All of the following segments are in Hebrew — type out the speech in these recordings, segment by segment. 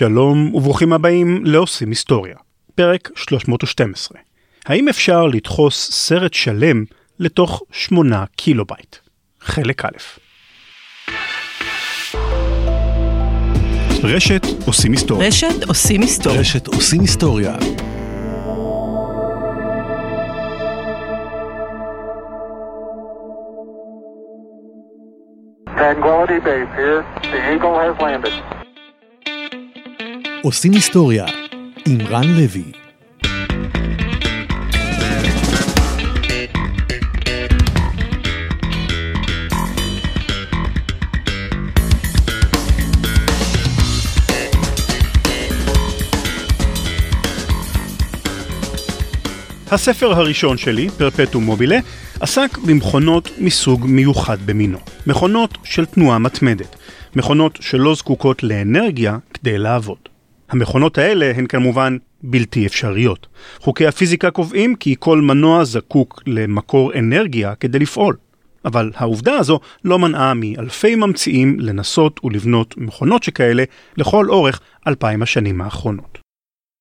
שלום וברוכים הבאים לעושים היסטוריה, פרק 312. האם אפשר לדחוס סרט שלם לתוך 8 קילובייט? חלק א'. רשת עושים היסטוריה. רשת עושים היסטוריה. רשת עושים היסטוריה. Tranquility Base here. The Eagle has landed. עושים היסטוריה עם רן לוי. הספר הראשון שלי, פרפטום מובילה, עסק במכונות מסוג מיוחד במינו. מכונות של תנועה מתמדת. מכונות שלא זקוקות לאנרגיה כדי לעבוד. המכונות האלה הן כמובן בלתי אפשריות. חוקי הפיזיקה קובעים כי כל מנוע זקוק למקור אנרגיה כדי לפעול. אבל העובדה הזו לא מנעה מאלפי ממציאים לנסות ולבנות מכונות שכאלה לכל אורך אלפיים השנים האחרונות.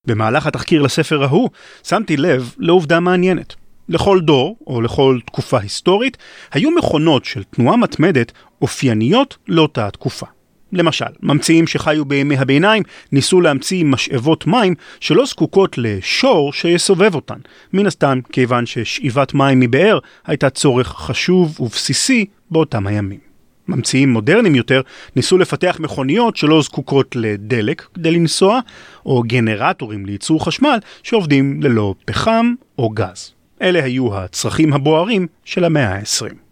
במהלך התחקיר לספר ההוא שמתי לב לעובדה מעניינת. לכל דור, או לכל תקופה היסטורית, היו מכונות של תנועה מתמדת אופייניות לאותה תקופה. למשל, ממציאים שחיו בימי הביניים ניסו להמציא משאבות מים שלא זקוקות לשור שיסובב אותן, מן הסתם כיוון ששאיבת מים מבאר הייתה צורך חשוב ובסיסי באותם הימים. ממציאים מודרניים יותר ניסו לפתח מכוניות שלא זקוקות לדלק כדי לנסוע, או גנרטורים לייצור חשמל שעובדים ללא פחם או גז. אלה היו הצרכים הבוערים של המאה ה-20.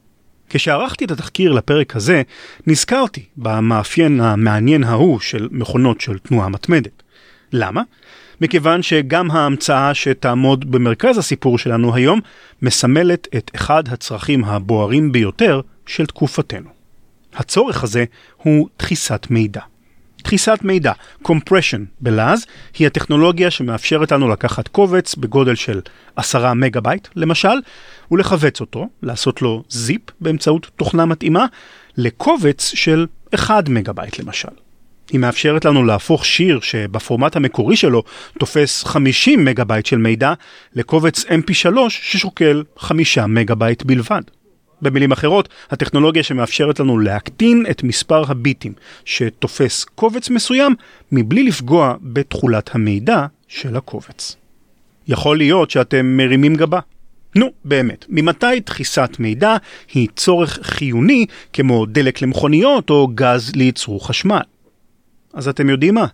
כשערכתי את התחקיר לפרק הזה, נזכרתי במאפיין המעניין ההוא של מכונות של תנועה מתמדת. למה? מכיוון שגם ההמצאה שתעמוד במרכז הסיפור שלנו היום, מסמלת את אחד הצרכים הבוערים ביותר של תקופתנו. הצורך הזה הוא דחיסת מידע. דחיסת מידע, compression בלעז, היא הטכנולוגיה שמאפשרת לנו לקחת קובץ בגודל של 10 מגה בייט, למשל, ולכווץ אותו, לעשות לו zip באמצעות תוכנה מתאימה, לקובץ של 1 מגה בייט למשל. היא מאפשרת לנו להפוך שיר שבפורמט המקורי שלו תופס 50 מגה בייט של מידע, לקובץ mp3 ששוקל 5 מגה בייט בלבד. במילים אחרות, הטכנולוגיה שמאפשרת לנו להקטין את מספר הביטים שתופס קובץ מסוים מבלי לפגוע בתכולת המידע של הקובץ. יכול להיות שאתם מרימים גבה. נו, באמת, ממתי דחיסת מידע היא צורך חיוני כמו דלק למכוניות או גז לייצור חשמל? אז אתם יודעים מה?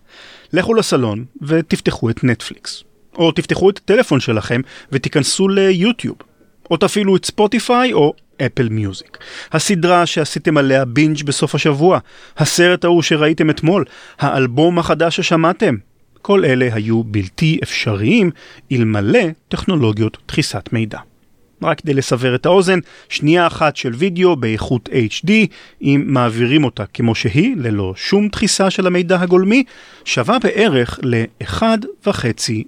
לכו לסלון ותפתחו את נטפליקס. או תפתחו את הטלפון שלכם ותיכנסו ליוטיוב. או תפעילו את ספוטיפיי או אפל מיוזיק. הסדרה שעשיתם עליה בינג' בסוף השבוע, הסרט ההוא שראיתם אתמול, האלבום החדש ששמעתם. כל אלה היו בלתי אפשריים אלמלא טכנולוגיות דחיסת מידע. רק כדי לסבר את האוזן, שנייה אחת של וידאו באיכות HD, אם מעבירים אותה כמו שהיא, ללא שום דחיסה של המידע הגולמי, שווה בערך ל-1.5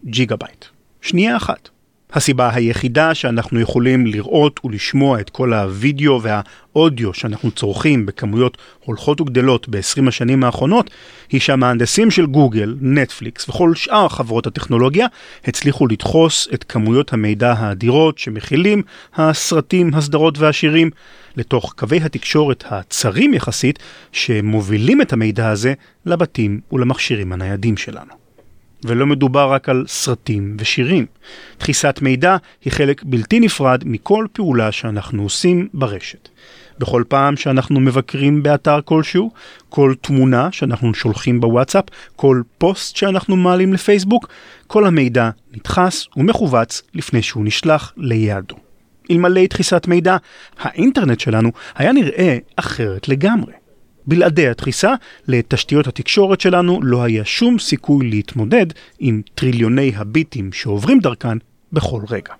ג'יגה בייט. שנייה אחת. הסיבה היחידה שאנחנו יכולים לראות ולשמוע את כל הווידאו והאודיו שאנחנו צורכים בכמויות הולכות וגדלות ב-20 השנים האחרונות, היא שהמהנדסים של גוגל, נטפליקס וכל שאר חברות הטכנולוגיה הצליחו לדחוס את כמויות המידע האדירות שמכילים הסרטים, הסדרות והשירים לתוך קווי התקשורת הצרים יחסית שמובילים את המידע הזה לבתים ולמכשירים הניידים שלנו. ולא מדובר רק על סרטים ושירים. דחיסת מידע היא חלק בלתי נפרד מכל פעולה שאנחנו עושים ברשת. בכל פעם שאנחנו מבקרים באתר כלשהו, כל תמונה שאנחנו שולחים בוואטסאפ, כל פוסט שאנחנו מעלים לפייסבוק, כל המידע נדחס ומכווץ לפני שהוא נשלח ליעדו. אלמלא דחיסת מידע, האינטרנט שלנו היה נראה אחרת לגמרי. בלעדי הדחיסה, לתשתיות התקשורת שלנו לא היה שום סיכוי להתמודד עם טריליוני הביטים שעוברים דרכן בכל רגע.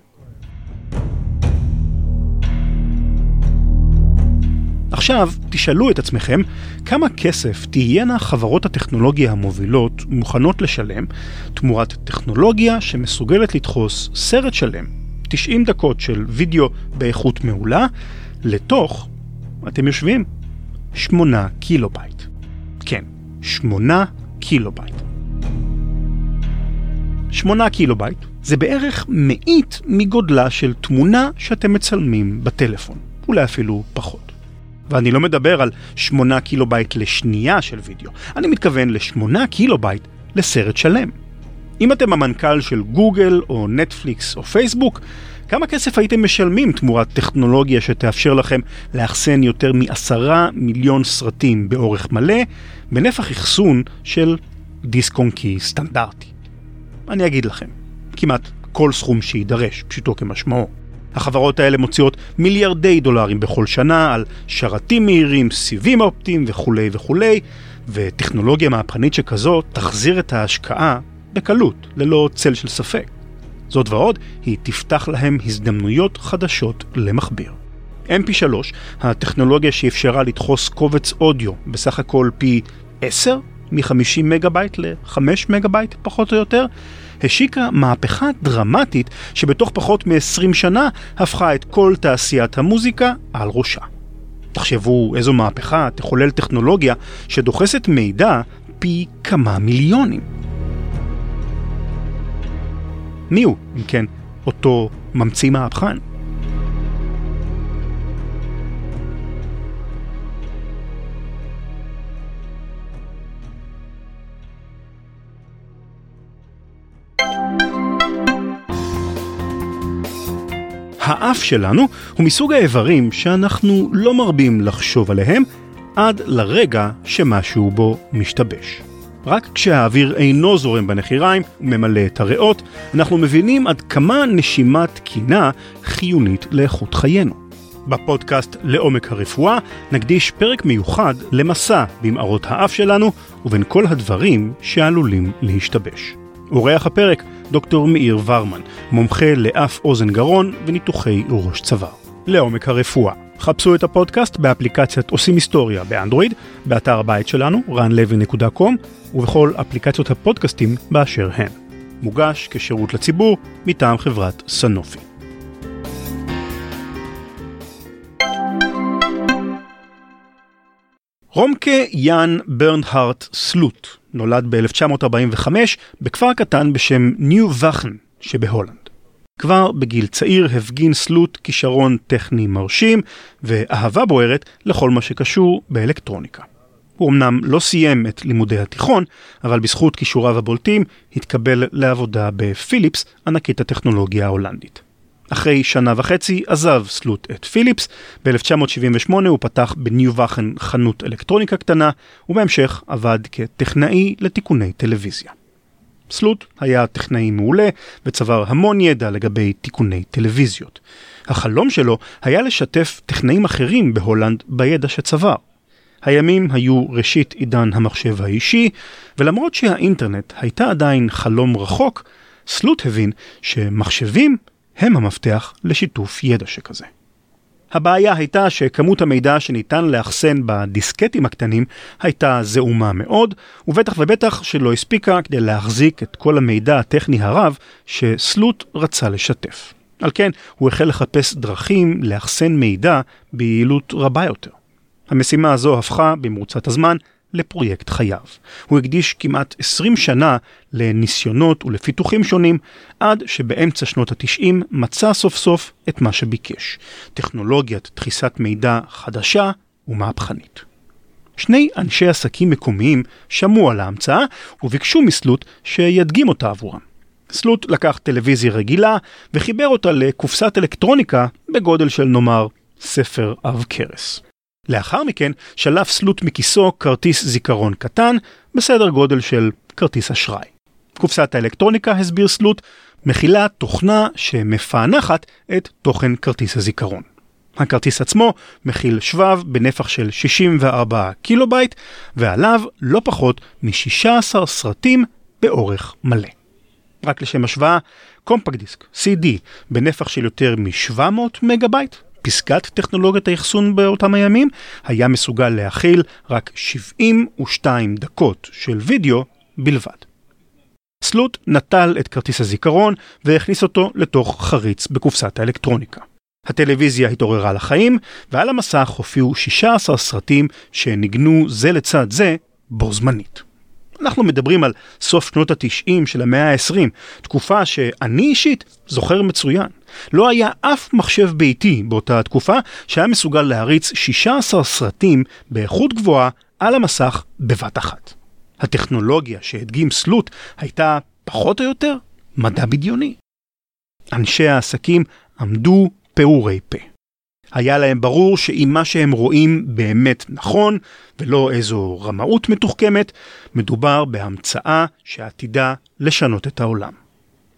עכשיו תשאלו את עצמכם כמה כסף תהיינה חברות הטכנולוגיה המובילות מוכנות לשלם תמורת טכנולוגיה שמסוגלת לדחוס סרט שלם, 90 דקות של וידאו באיכות מעולה, לתוך, אתם יושבים, 8 קילו בייט. כן, 8 קילו בייט. 8 קילובייט זה בערך מאית מגודלה של תמונה שאתם מצלמים בטלפון, אולי אפילו פחות. ואני לא מדבר על 8 קילובייט לשנייה של וידאו, אני מתכוון ל-8 קילובייט לסרט שלם. אם אתם המנכ"ל של גוגל או נטפליקס או פייסבוק, כמה כסף הייתם משלמים תמורת טכנולוגיה שתאפשר לכם לאחסן יותר מעשרה מיליון סרטים באורך מלא, בנפח אחסון של דיסק און קי סטנדרטי? אני אגיד לכם, כמעט כל סכום שיידרש, פשוטו כמשמעו. החברות האלה מוציאות מיליארדי דולרים בכל שנה על שרתים מהירים, סיבים אופטיים וכולי וכולי, וטכנולוגיה מהפכנית שכזו תחזיר את ההשקעה בקלות, ללא צל של ספק. זאת ועוד, היא תפתח להם הזדמנויות חדשות למכביר. MP3, הטכנולוגיה שאפשרה לדחוס קובץ אודיו בסך הכל פי 10 מ-50 מגה בייט ל-5 מגה בייט פחות או יותר, השיקה מהפכה דרמטית שבתוך פחות מ-20 שנה הפכה את כל תעשיית המוזיקה על ראשה. תחשבו איזו מהפכה תחולל טכנולוגיה שדוחסת מידע פי כמה מיליונים. מי הוא, אם כן, אותו ממציא מהפכן? האף שלנו הוא מסוג האיברים שאנחנו לא מרבים לחשוב עליהם עד לרגע שמשהו בו משתבש. רק כשהאוויר אינו זורם בנחיריים וממלא את הריאות, אנחנו מבינים עד כמה נשימה תקינה חיונית לאיכות חיינו. בפודקאסט לעומק הרפואה נקדיש פרק מיוחד למסע במערות האף שלנו ובין כל הדברים שעלולים להשתבש. אורח הפרק, דוקטור מאיר ורמן, מומחה לאף אוזן גרון וניתוחי ראש צוואר. לעומק הרפואה. חפשו את הפודקאסט באפליקציית עושים היסטוריה באנדרואיד, באתר הבית שלנו, ranlevy.com, ובכל אפליקציות הפודקאסטים באשר הן. מוגש כשירות לציבור מטעם חברת סנופי. רומקה יאן ברנהארט סלוט נולד ב-1945 בכפר קטן בשם ניו וכן שבהולנד. כבר בגיל צעיר הפגין סלוט כישרון טכני מרשים ואהבה בוערת לכל מה שקשור באלקטרוניקה. הוא אמנם לא סיים את לימודי התיכון, אבל בזכות כישוריו הבולטים התקבל לעבודה בפיליפס, ענקית הטכנולוגיה ההולנדית. אחרי שנה וחצי עזב סלוט את פיליפס, ב-1978 הוא פתח בניו וכן חנות אלקטרוניקה קטנה, ובהמשך עבד כטכנאי לתיקוני טלוויזיה. סלוט היה טכנאי מעולה וצבר המון ידע לגבי תיקוני טלוויזיות. החלום שלו היה לשתף טכנאים אחרים בהולנד בידע שצבר. הימים היו ראשית עידן המחשב האישי, ולמרות שהאינטרנט הייתה עדיין חלום רחוק, סלוט הבין שמחשבים הם המפתח לשיתוף ידע שכזה. הבעיה הייתה שכמות המידע שניתן לאחסן בדיסקטים הקטנים הייתה זעומה מאוד, ובטח ובטח שלא הספיקה כדי להחזיק את כל המידע הטכני הרב שסלוט רצה לשתף. על כן, הוא החל לחפש דרכים לאחסן מידע ביעילות רבה יותר. המשימה הזו הפכה במרוצת הזמן לפרויקט חייו. הוא הקדיש כמעט 20 שנה לניסיונות ולפיתוחים שונים, עד שבאמצע שנות ה-90 מצא סוף סוף את מה שביקש, טכנולוגיית דחיסת מידע חדשה ומהפכנית. שני אנשי עסקים מקומיים שמעו על ההמצאה וביקשו מסלוט שידגים אותה עבורם. סלוט לקח טלוויזיה רגילה וחיבר אותה לקופסת אלקטרוניקה בגודל של נאמר ספר עב כרס. לאחר מכן שלף סלוט מכיסו כרטיס זיכרון קטן בסדר גודל של כרטיס אשראי. קופסת האלקטרוניקה, הסביר סלוט, מכילה תוכנה שמפענחת את תוכן כרטיס הזיכרון. הכרטיס עצמו מכיל שבב בנפח של 64 קילובייט, ועליו לא פחות מ-16 סרטים באורך מלא. רק לשם השוואה, compact disc, CD, בנפח של יותר מ-700 מגה בייט, פסגת טכנולוגיית האחסון באותם הימים, היה מסוגל להכיל רק 72 דקות של וידאו בלבד. סלוט נטל את כרטיס הזיכרון והכניס אותו לתוך חריץ בקופסת האלקטרוניקה. הטלוויזיה התעוררה לחיים, ועל המסך הופיעו 16 סרטים שניגנו זה לצד זה בו זמנית. אנחנו מדברים על סוף שנות התשעים של המאה ה-20, תקופה שאני אישית זוכר מצוין. לא היה אף מחשב ביתי באותה התקופה שהיה מסוגל להריץ 16 סרטים באיכות גבוהה על המסך בבת אחת. הטכנולוגיה שהדגים סלוט הייתה פחות או יותר מדע בדיוני. אנשי העסקים עמדו פעורי פה. היה להם ברור שאם מה שהם רואים באמת נכון, ולא איזו רמאות מתוחכמת, מדובר בהמצאה שעתידה לשנות את העולם.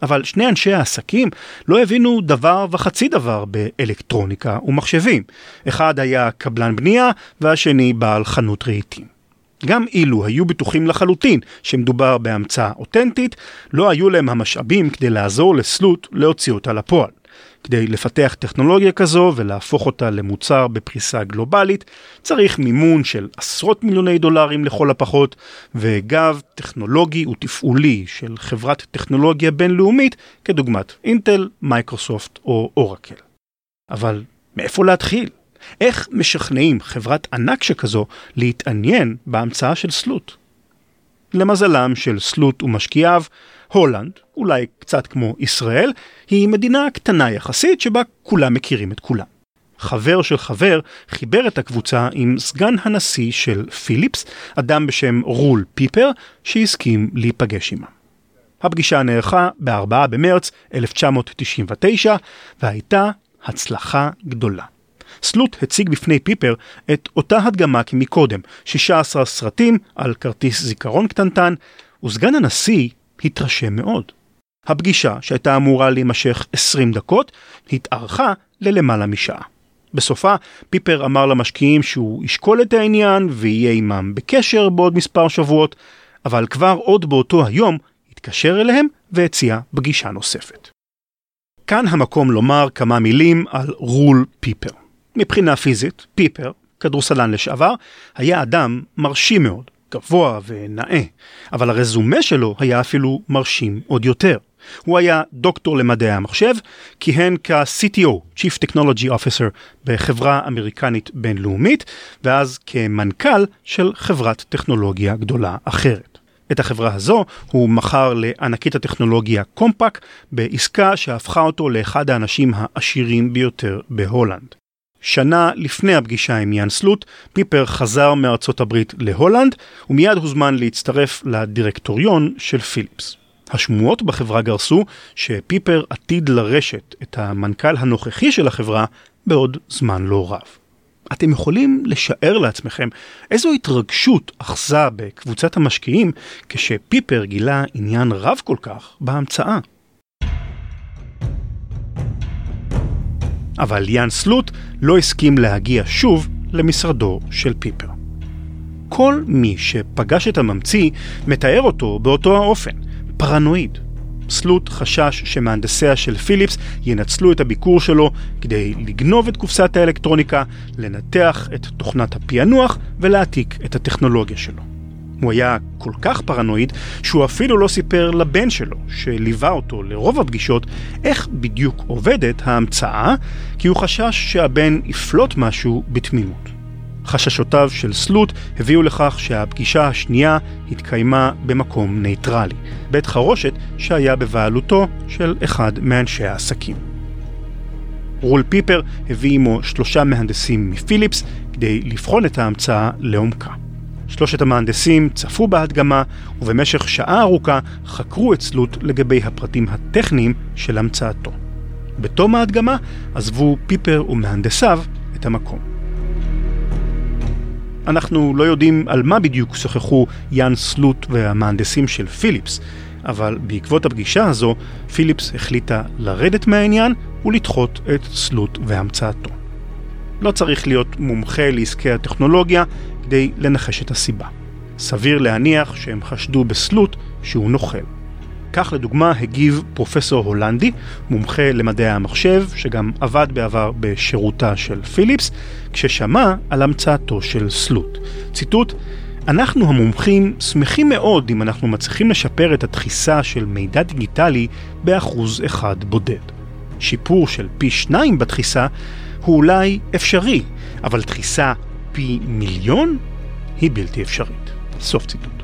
אבל שני אנשי העסקים לא הבינו דבר וחצי דבר באלקטרוניקה ומחשבים. אחד היה קבלן בנייה והשני בעל חנות רהיטים. גם אילו היו בטוחים לחלוטין שמדובר בהמצאה אותנטית, לא היו להם המשאבים כדי לעזור לסלוט להוציא אותה לפועל. כדי לפתח טכנולוגיה כזו ולהפוך אותה למוצר בפריסה גלובלית, צריך מימון של עשרות מיליוני דולרים לכל הפחות, וגב טכנולוגי ותפעולי של חברת טכנולוגיה בינלאומית, כדוגמת אינטל, מייקרוסופט או אורקל. אבל מאיפה להתחיל? איך משכנעים חברת ענק שכזו להתעניין בהמצאה של סלוט? למזלם של סלוט ומשקיעיו, הולנד, אולי קצת כמו ישראל, היא מדינה קטנה יחסית שבה כולם מכירים את כולם. חבר של חבר חיבר את הקבוצה עם סגן הנשיא של פיליפס, אדם בשם רול פיפר, שהסכים להיפגש עימם. הפגישה נערכה ב-4 במרץ 1999, והייתה הצלחה גדולה. סלוט הציג בפני פיפר את אותה הדגמה כמקודם, 16 סרטים על כרטיס זיכרון קטנטן, וסגן הנשיא התרשם מאוד. הפגישה, שהייתה אמורה להימשך 20 דקות, התארכה ללמעלה משעה. בסופה, פיפר אמר למשקיעים שהוא ישקול את העניין ויהיה עמם בקשר בעוד מספר שבועות, אבל כבר עוד באותו היום התקשר אליהם והציע פגישה נוספת. כאן המקום לומר כמה מילים על רול פיפר. מבחינה פיזית, פיפר, כדורסלן לשעבר, היה אדם מרשים מאוד, גבוה ונאה, אבל הרזומה שלו היה אפילו מרשים עוד יותר. הוא היה דוקטור למדעי המחשב, כיהן כ-CTO, Chief Technology Officer, בחברה אמריקנית בינלאומית, ואז כמנכ"ל של חברת טכנולוגיה גדולה אחרת. את החברה הזו הוא מכר לענקית הטכנולוגיה קומפק בעסקה שהפכה אותו לאחד האנשים העשירים ביותר בהולנד. שנה לפני הפגישה עם יאן סלוט, פיפר חזר מארצות הברית להולנד, ומיד הוזמן להצטרף לדירקטוריון של פיליפס. השמועות בחברה גרסו שפיפר עתיד לרשת את המנכ"ל הנוכחי של החברה בעוד זמן לא רב. אתם יכולים לשער לעצמכם איזו התרגשות אחזה בקבוצת המשקיעים כשפיפר גילה עניין רב כל כך בהמצאה. אבל יאן סלוט לא הסכים להגיע שוב למשרדו של פיפר. כל מי שפגש את הממציא מתאר אותו באותו האופן, פרנואיד. סלוט חשש שמהנדסיה של פיליפס ינצלו את הביקור שלו כדי לגנוב את קופסת האלקטרוניקה, לנתח את תוכנת הפענוח ולהעתיק את הטכנולוגיה שלו. הוא היה כל כך פרנואיד שהוא אפילו לא סיפר לבן שלו, שליווה אותו לרוב הפגישות, איך בדיוק עובדת ההמצאה, כי הוא חשש שהבן יפלוט משהו בתמימות. חששותיו של סלוט הביאו לכך שהפגישה השנייה התקיימה במקום נייטרלי, בית חרושת שהיה בבעלותו של אחד מאנשי העסקים. רול פיפר הביא עמו שלושה מהנדסים מפיליפס כדי לבחון את ההמצאה לעומקה. שלושת המהנדסים צפו בהדגמה, ובמשך שעה ארוכה חקרו את סלוט לגבי הפרטים הטכניים של המצאתו. בתום ההדגמה עזבו פיפר ומהנדסיו את המקום. אנחנו לא יודעים על מה בדיוק שוחחו יאן סלוט והמהנדסים של פיליפס, אבל בעקבות הפגישה הזו, פיליפס החליטה לרדת מהעניין ולדחות את סלוט והמצאתו. לא צריך להיות מומחה לעסקי הטכנולוגיה כדי לנחש את הסיבה. סביר להניח שהם חשדו בסלוט שהוא נוכל. כך לדוגמה הגיב פרופסור הולנדי, מומחה למדעי המחשב, שגם עבד בעבר בשירותה של פיליפס, כששמע על המצאתו של סלוט. ציטוט: אנחנו המומחים שמחים מאוד אם אנחנו מצליחים לשפר את הדחיסה של מידע דיגיטלי באחוז אחד בודד. שיפור של פי שניים בדחיסה הוא אולי אפשרי, אבל דחיסה פי מיליון היא בלתי אפשרית. סוף ציטוט.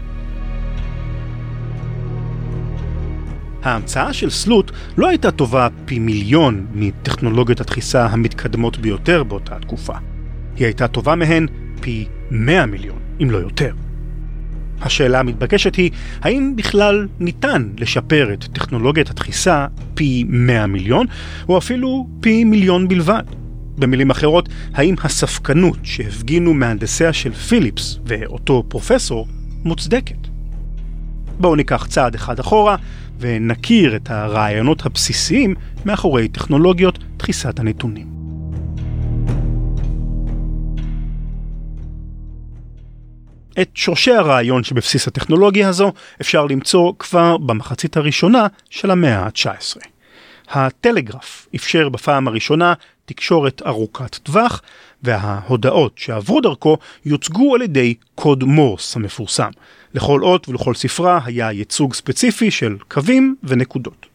ההמצאה של סלוט לא הייתה טובה פי מיליון מטכנולוגיות הדחיסה המתקדמות ביותר באותה תקופה. היא הייתה טובה מהן פי 100 מיליון, אם לא יותר. השאלה המתבקשת היא, האם בכלל ניתן לשפר את טכנולוגיית הדחיסה פי 100 מיליון, או אפילו פי מיליון בלבד? במילים אחרות, האם הספקנות שהפגינו מהנדסיה של פיליפס ואותו פרופסור מוצדקת? בואו ניקח צעד אחד אחורה ונכיר את הרעיונות הבסיסיים מאחורי טכנולוגיות דחיסת הנתונים. את שורשי הרעיון שבבסיס הטכנולוגיה הזו אפשר למצוא כבר במחצית הראשונה של המאה ה-19. הטלגרף אפשר בפעם הראשונה תקשורת ארוכת טווח, וההודעות שעברו דרכו יוצגו על ידי קוד מורס המפורסם. לכל אות ולכל ספרה היה ייצוג ספציפי של קווים ונקודות.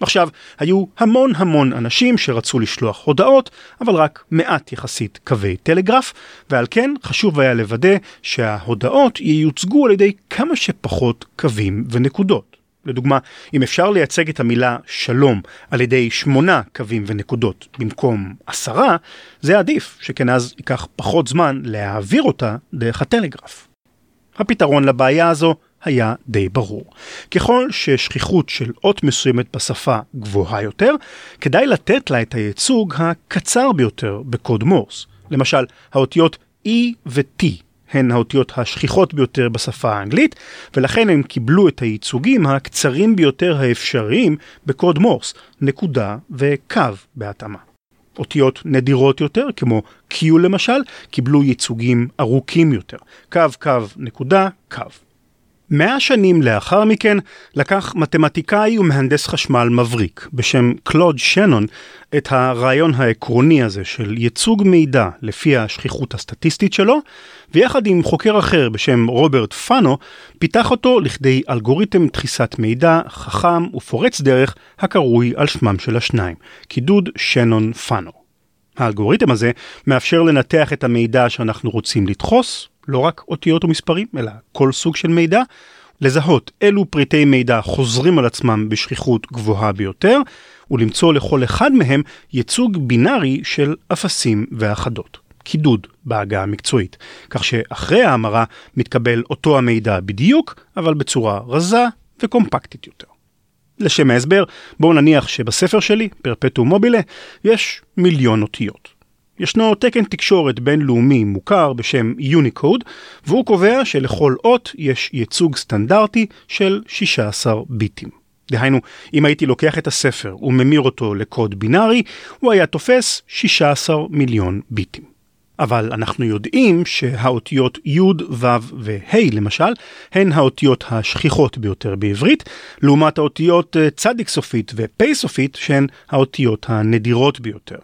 עכשיו, היו המון המון אנשים שרצו לשלוח הודעות, אבל רק מעט יחסית קווי טלגרף, ועל כן חשוב היה לוודא שההודעות ייוצגו על ידי כמה שפחות קווים ונקודות. לדוגמה, אם אפשר לייצג את המילה שלום על ידי שמונה קווים ונקודות במקום עשרה, זה עדיף, שכן אז ייקח פחות זמן להעביר אותה דרך הטלגרף. הפתרון לבעיה הזו היה די ברור. ככל ששכיחות של אות מסוימת בשפה גבוהה יותר, כדאי לתת לה את הייצוג הקצר ביותר בקוד מורס. למשל, האותיות E ו-T הן האותיות השכיחות ביותר בשפה האנגלית, ולכן הם קיבלו את הייצוגים הקצרים ביותר האפשריים בקוד מורס, נקודה וקו בהתאמה. אותיות נדירות יותר, כמו Q למשל, קיבלו ייצוגים ארוכים יותר. קו, קו, נקודה, קו. מאה שנים לאחר מכן לקח מתמטיקאי ומהנדס חשמל מבריק בשם קלוד שנון את הרעיון העקרוני הזה של ייצוג מידע לפי השכיחות הסטטיסטית שלו, ויחד עם חוקר אחר בשם רוברט פאנו, פיתח אותו לכדי אלגוריתם דחיסת מידע חכם ופורץ דרך הקרוי על שמם של השניים, קידוד שנון פאנו. האלגוריתם הזה מאפשר לנתח את המידע שאנחנו רוצים לדחוס, לא רק אותיות ומספרים, אלא כל סוג של מידע, לזהות אילו פריטי מידע חוזרים על עצמם בשכיחות גבוהה ביותר, ולמצוא לכל אחד מהם ייצוג בינארי של אפסים ואחדות. קידוד בעגה המקצועית, כך שאחרי ההמרה מתקבל אותו המידע בדיוק, אבל בצורה רזה וקומפקטית יותר. לשם ההסבר, בואו נניח שבספר שלי, פרפטום מובילה, יש מיליון אותיות. ישנו תקן תקשורת בינלאומי מוכר בשם יוניקוד, והוא קובע שלכל אות יש ייצוג סטנדרטי של 16 ביטים. דהיינו, אם הייתי לוקח את הספר וממיר אותו לקוד בינארי, הוא היה תופס 16 מיליון ביטים. אבל אנחנו יודעים שהאותיות י', ו' וה' למשל, הן האותיות השכיחות ביותר בעברית, לעומת האותיות אה, צדיק סופית ופ' סופית שהן האותיות הנדירות ביותר.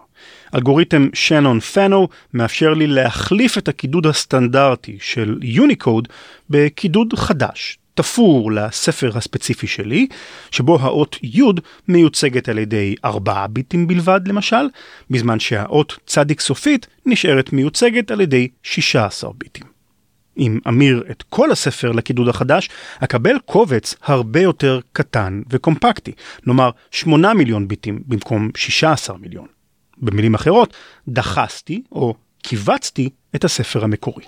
אלגוריתם שנון פאנו מאפשר לי להחליף את הקידוד הסטנדרטי של יוניקוד בקידוד חדש, תפור לספר הספציפי שלי, שבו האות י' מיוצגת על ידי 4 ביטים בלבד למשל, בזמן שהאות צדיק סופית נשארת מיוצגת על ידי 16 ביטים. אם אמיר את כל הספר לקידוד החדש, אקבל קובץ הרבה יותר קטן וקומפקטי, נאמר 8 מיליון ביטים במקום 16 מיליון. במילים אחרות, דחסתי או קיבצתי את הספר המקורי.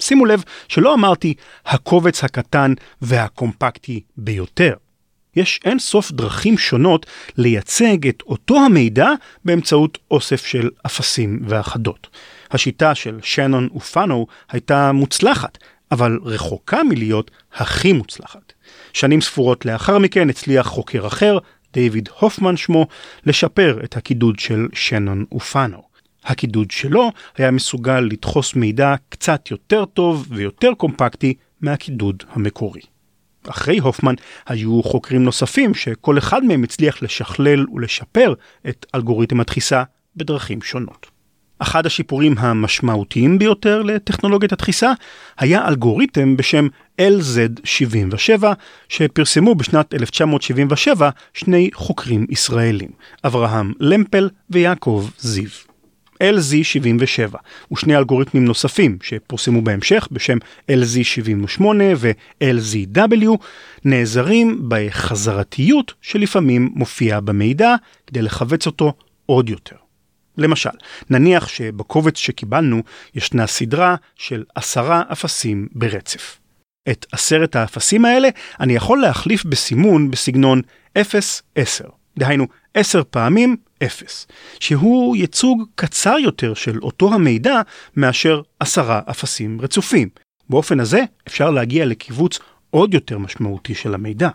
שימו לב שלא אמרתי הקובץ הקטן והקומפקטי ביותר. יש אין סוף דרכים שונות לייצג את אותו המידע באמצעות אוסף של אפסים ואחדות. השיטה של שנון ופאנו הייתה מוצלחת, אבל רחוקה מלהיות הכי מוצלחת. שנים ספורות לאחר מכן הצליח חוקר אחר, דיוויד הופמן שמו, לשפר את הקידוד של שנון ופאנו. הקידוד שלו היה מסוגל לדחוס מידע קצת יותר טוב ויותר קומפקטי מהקידוד המקורי. אחרי הופמן היו חוקרים נוספים שכל אחד מהם הצליח לשכלל ולשפר את אלגוריתם הדחיסה בדרכים שונות. אחד השיפורים המשמעותיים ביותר לטכנולוגיית הדחיסה היה אלגוריתם בשם LZ77 שפרסמו בשנת 1977 שני חוקרים ישראלים, אברהם למפל ויעקב זיו. LZ77 ושני אלגוריתמים נוספים שפורסמו בהמשך בשם LZ78 ו-LZW נעזרים בחזרתיות שלפעמים מופיעה במידע כדי לכווץ אותו עוד יותר. למשל, נניח שבקובץ שקיבלנו ישנה סדרה של עשרה אפסים ברצף. את עשרת האפסים האלה אני יכול להחליף בסימון בסגנון 0-10, דהיינו 10 פעמים 0, שהוא ייצוג קצר יותר של אותו המידע מאשר עשרה אפסים רצופים. באופן הזה אפשר להגיע לקיבוץ עוד יותר משמעותי של המידע.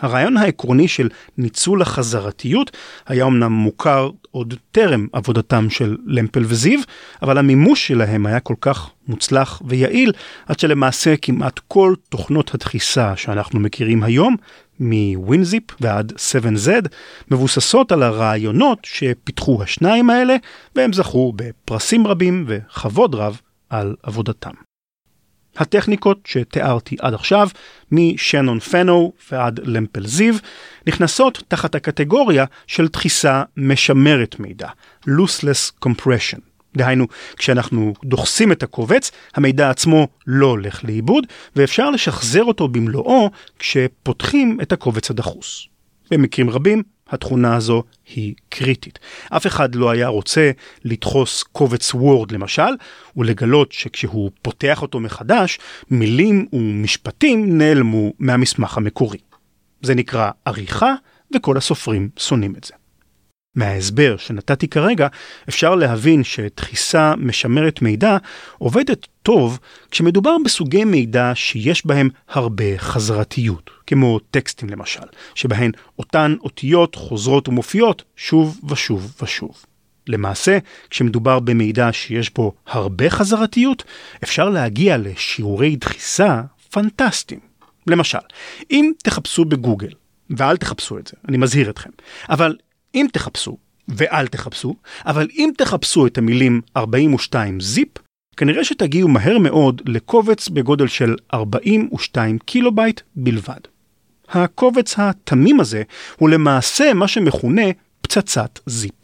הרעיון העקרוני של ניצול החזרתיות היה אמנם מוכר עוד טרם עבודתם של למפל וזיו, אבל המימוש שלהם היה כל כך מוצלח ויעיל, עד שלמעשה כמעט כל תוכנות הדחיסה שאנחנו מכירים היום, מווינזיפ ועד 7Z, מבוססות על הרעיונות שפיתחו השניים האלה, והם זכו בפרסים רבים וכבוד רב על עבודתם. הטכניקות שתיארתי עד עכשיו, משנון פנו ועד למפל זיו, נכנסות תחת הקטגוריה של דחיסה משמרת מידע, lossless compression. דהיינו, כשאנחנו דוחסים את הקובץ, המידע עצמו לא הולך לאיבוד, ואפשר לשחזר אותו במלואו כשפותחים את הקובץ הדחוס. במקרים רבים, התכונה הזו היא קריטית. אף אחד לא היה רוצה לדחוס קובץ וורד למשל, ולגלות שכשהוא פותח אותו מחדש, מילים ומשפטים נעלמו מהמסמך המקורי. זה נקרא עריכה, וכל הסופרים שונאים את זה. מההסבר שנתתי כרגע, אפשר להבין שדחיסה משמרת מידע עובדת טוב כשמדובר בסוגי מידע שיש בהם הרבה חזרתיות, כמו טקסטים למשל, שבהן אותן אותיות חוזרות ומופיעות שוב ושוב ושוב. למעשה, כשמדובר במידע שיש בו הרבה חזרתיות, אפשר להגיע לשיעורי דחיסה פנטסטיים. למשל, אם תחפשו בגוגל, ואל תחפשו את זה, אני מזהיר אתכם, אבל אם תחפשו, ואל תחפשו, אבל אם תחפשו את המילים 42 zip, כנראה שתגיעו מהר מאוד לקובץ בגודל של 42 קילובייט בלבד. הקובץ התמים הזה הוא למעשה מה שמכונה פצצת zip.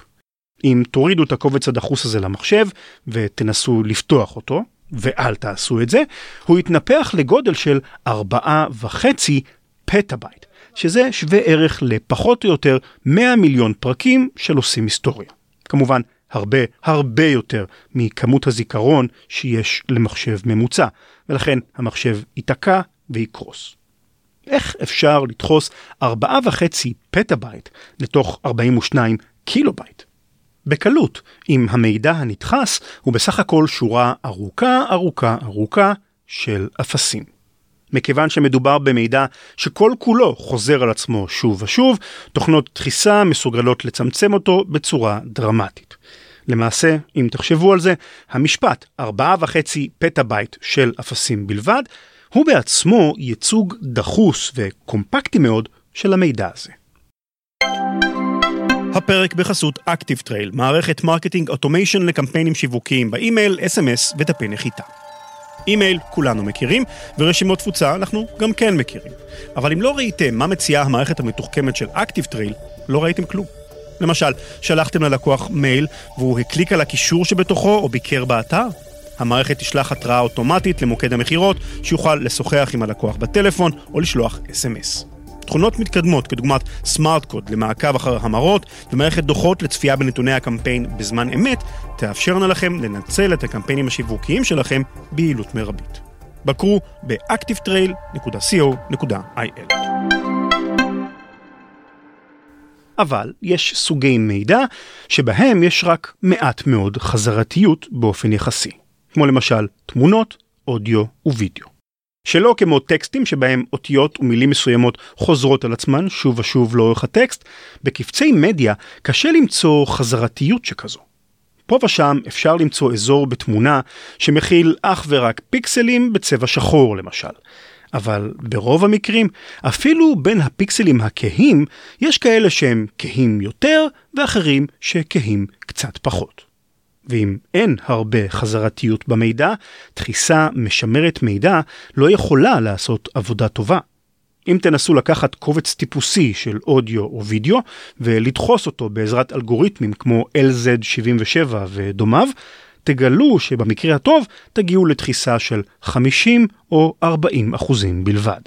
אם תורידו את הקובץ הדחוס הזה למחשב ותנסו לפתוח אותו, ואל תעשו את זה, הוא יתנפח לגודל של 4.5 פטאבייט. שזה שווה ערך לפחות או יותר 100 מיליון פרקים של עושים היסטוריה. כמובן, הרבה הרבה יותר מכמות הזיכרון שיש למחשב ממוצע, ולכן המחשב ייתקע ויקרוס. איך אפשר לדחוס 4.5 פטאבייט לתוך 42 קילובייט? בקלות, אם המידע הנדחס הוא בסך הכל שורה ארוכה ארוכה ארוכה של אפסים. מכיוון שמדובר במידע שכל כולו חוזר על עצמו שוב ושוב, תוכנות דחיסה מסוגלות לצמצם אותו בצורה דרמטית. למעשה, אם תחשבו על זה, המשפט 4.5 פטאבייט של אפסים בלבד, הוא בעצמו ייצוג דחוס וקומפקטי מאוד של המידע הזה. הפרק בחסות Active Trail, מערכת marketing automation לקמפיינים שיווקיים באימייל, SMS ודפי נחיתה. אימייל כולנו מכירים, ורשימות תפוצה אנחנו גם כן מכירים. אבל אם לא ראיתם מה מציעה המערכת המתוחכמת של Active Trail, לא ראיתם כלום. למשל, שלחתם ללקוח מייל והוא הקליק על הקישור שבתוכו או ביקר באתר? המערכת תשלח התראה אוטומטית למוקד המכירות שיוכל לשוחח עם הלקוח בטלפון או לשלוח אס.אם.אס. תכונות מתקדמות כדוגמת סמארט קוד למעקב אחר המרות ומערכת דוחות לצפייה בנתוני הקמפיין בזמן אמת תאפשרנה לכם לנצל את הקמפיינים השיווקיים שלכם ביעילות מרבית. בקרו ב-activetrail.co.il אבל יש סוגי מידע שבהם יש רק מעט מאוד חזרתיות באופן יחסי, כמו למשל תמונות, אודיו ווידאו. שלא כמו טקסטים שבהם אותיות ומילים מסוימות חוזרות על עצמן שוב ושוב לאורך הטקסט, בקבצי מדיה קשה למצוא חזרתיות שכזו. פה ושם אפשר למצוא אזור בתמונה שמכיל אך ורק פיקסלים בצבע שחור למשל. אבל ברוב המקרים, אפילו בין הפיקסלים הכהים, יש כאלה שהם כהים יותר ואחרים שכהים קצת פחות. ואם אין הרבה חזרתיות במידע, דחיסה משמרת מידע לא יכולה לעשות עבודה טובה. אם תנסו לקחת קובץ טיפוסי של אודיו או וידאו ולדחוס אותו בעזרת אלגוריתמים כמו LZ77 ודומיו, תגלו שבמקרה הטוב תגיעו לדחיסה של 50 או 40 אחוזים בלבד,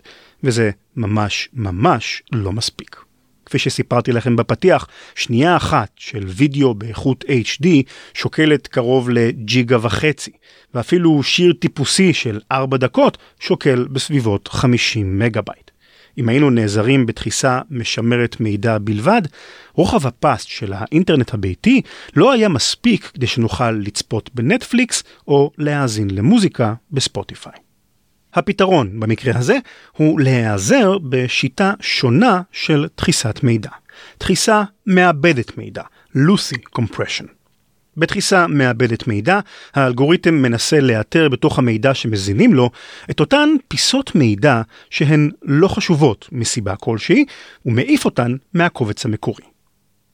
וזה ממש ממש לא מספיק. כפי שסיפרתי לכם בפתיח, שנייה אחת של וידאו באיכות HD שוקלת קרוב לג'יגה וחצי, ואפילו שיר טיפוסי של 4 דקות שוקל בסביבות 50 מגה בייט. אם היינו נעזרים בדחיסה משמרת מידע בלבד, רוחב הפס של האינטרנט הביתי לא היה מספיק כדי שנוכל לצפות בנטפליקס או להאזין למוזיקה בספוטיפיי. הפתרון במקרה הזה הוא להיעזר בשיטה שונה של דחיסת מידע. דחיסה מאבדת מידע, Lucy Compression. בתחיסה מאבדת מידע, האלגוריתם מנסה לאתר בתוך המידע שמזינים לו את אותן פיסות מידע שהן לא חשובות מסיבה כלשהי, ומעיף אותן מהקובץ המקורי.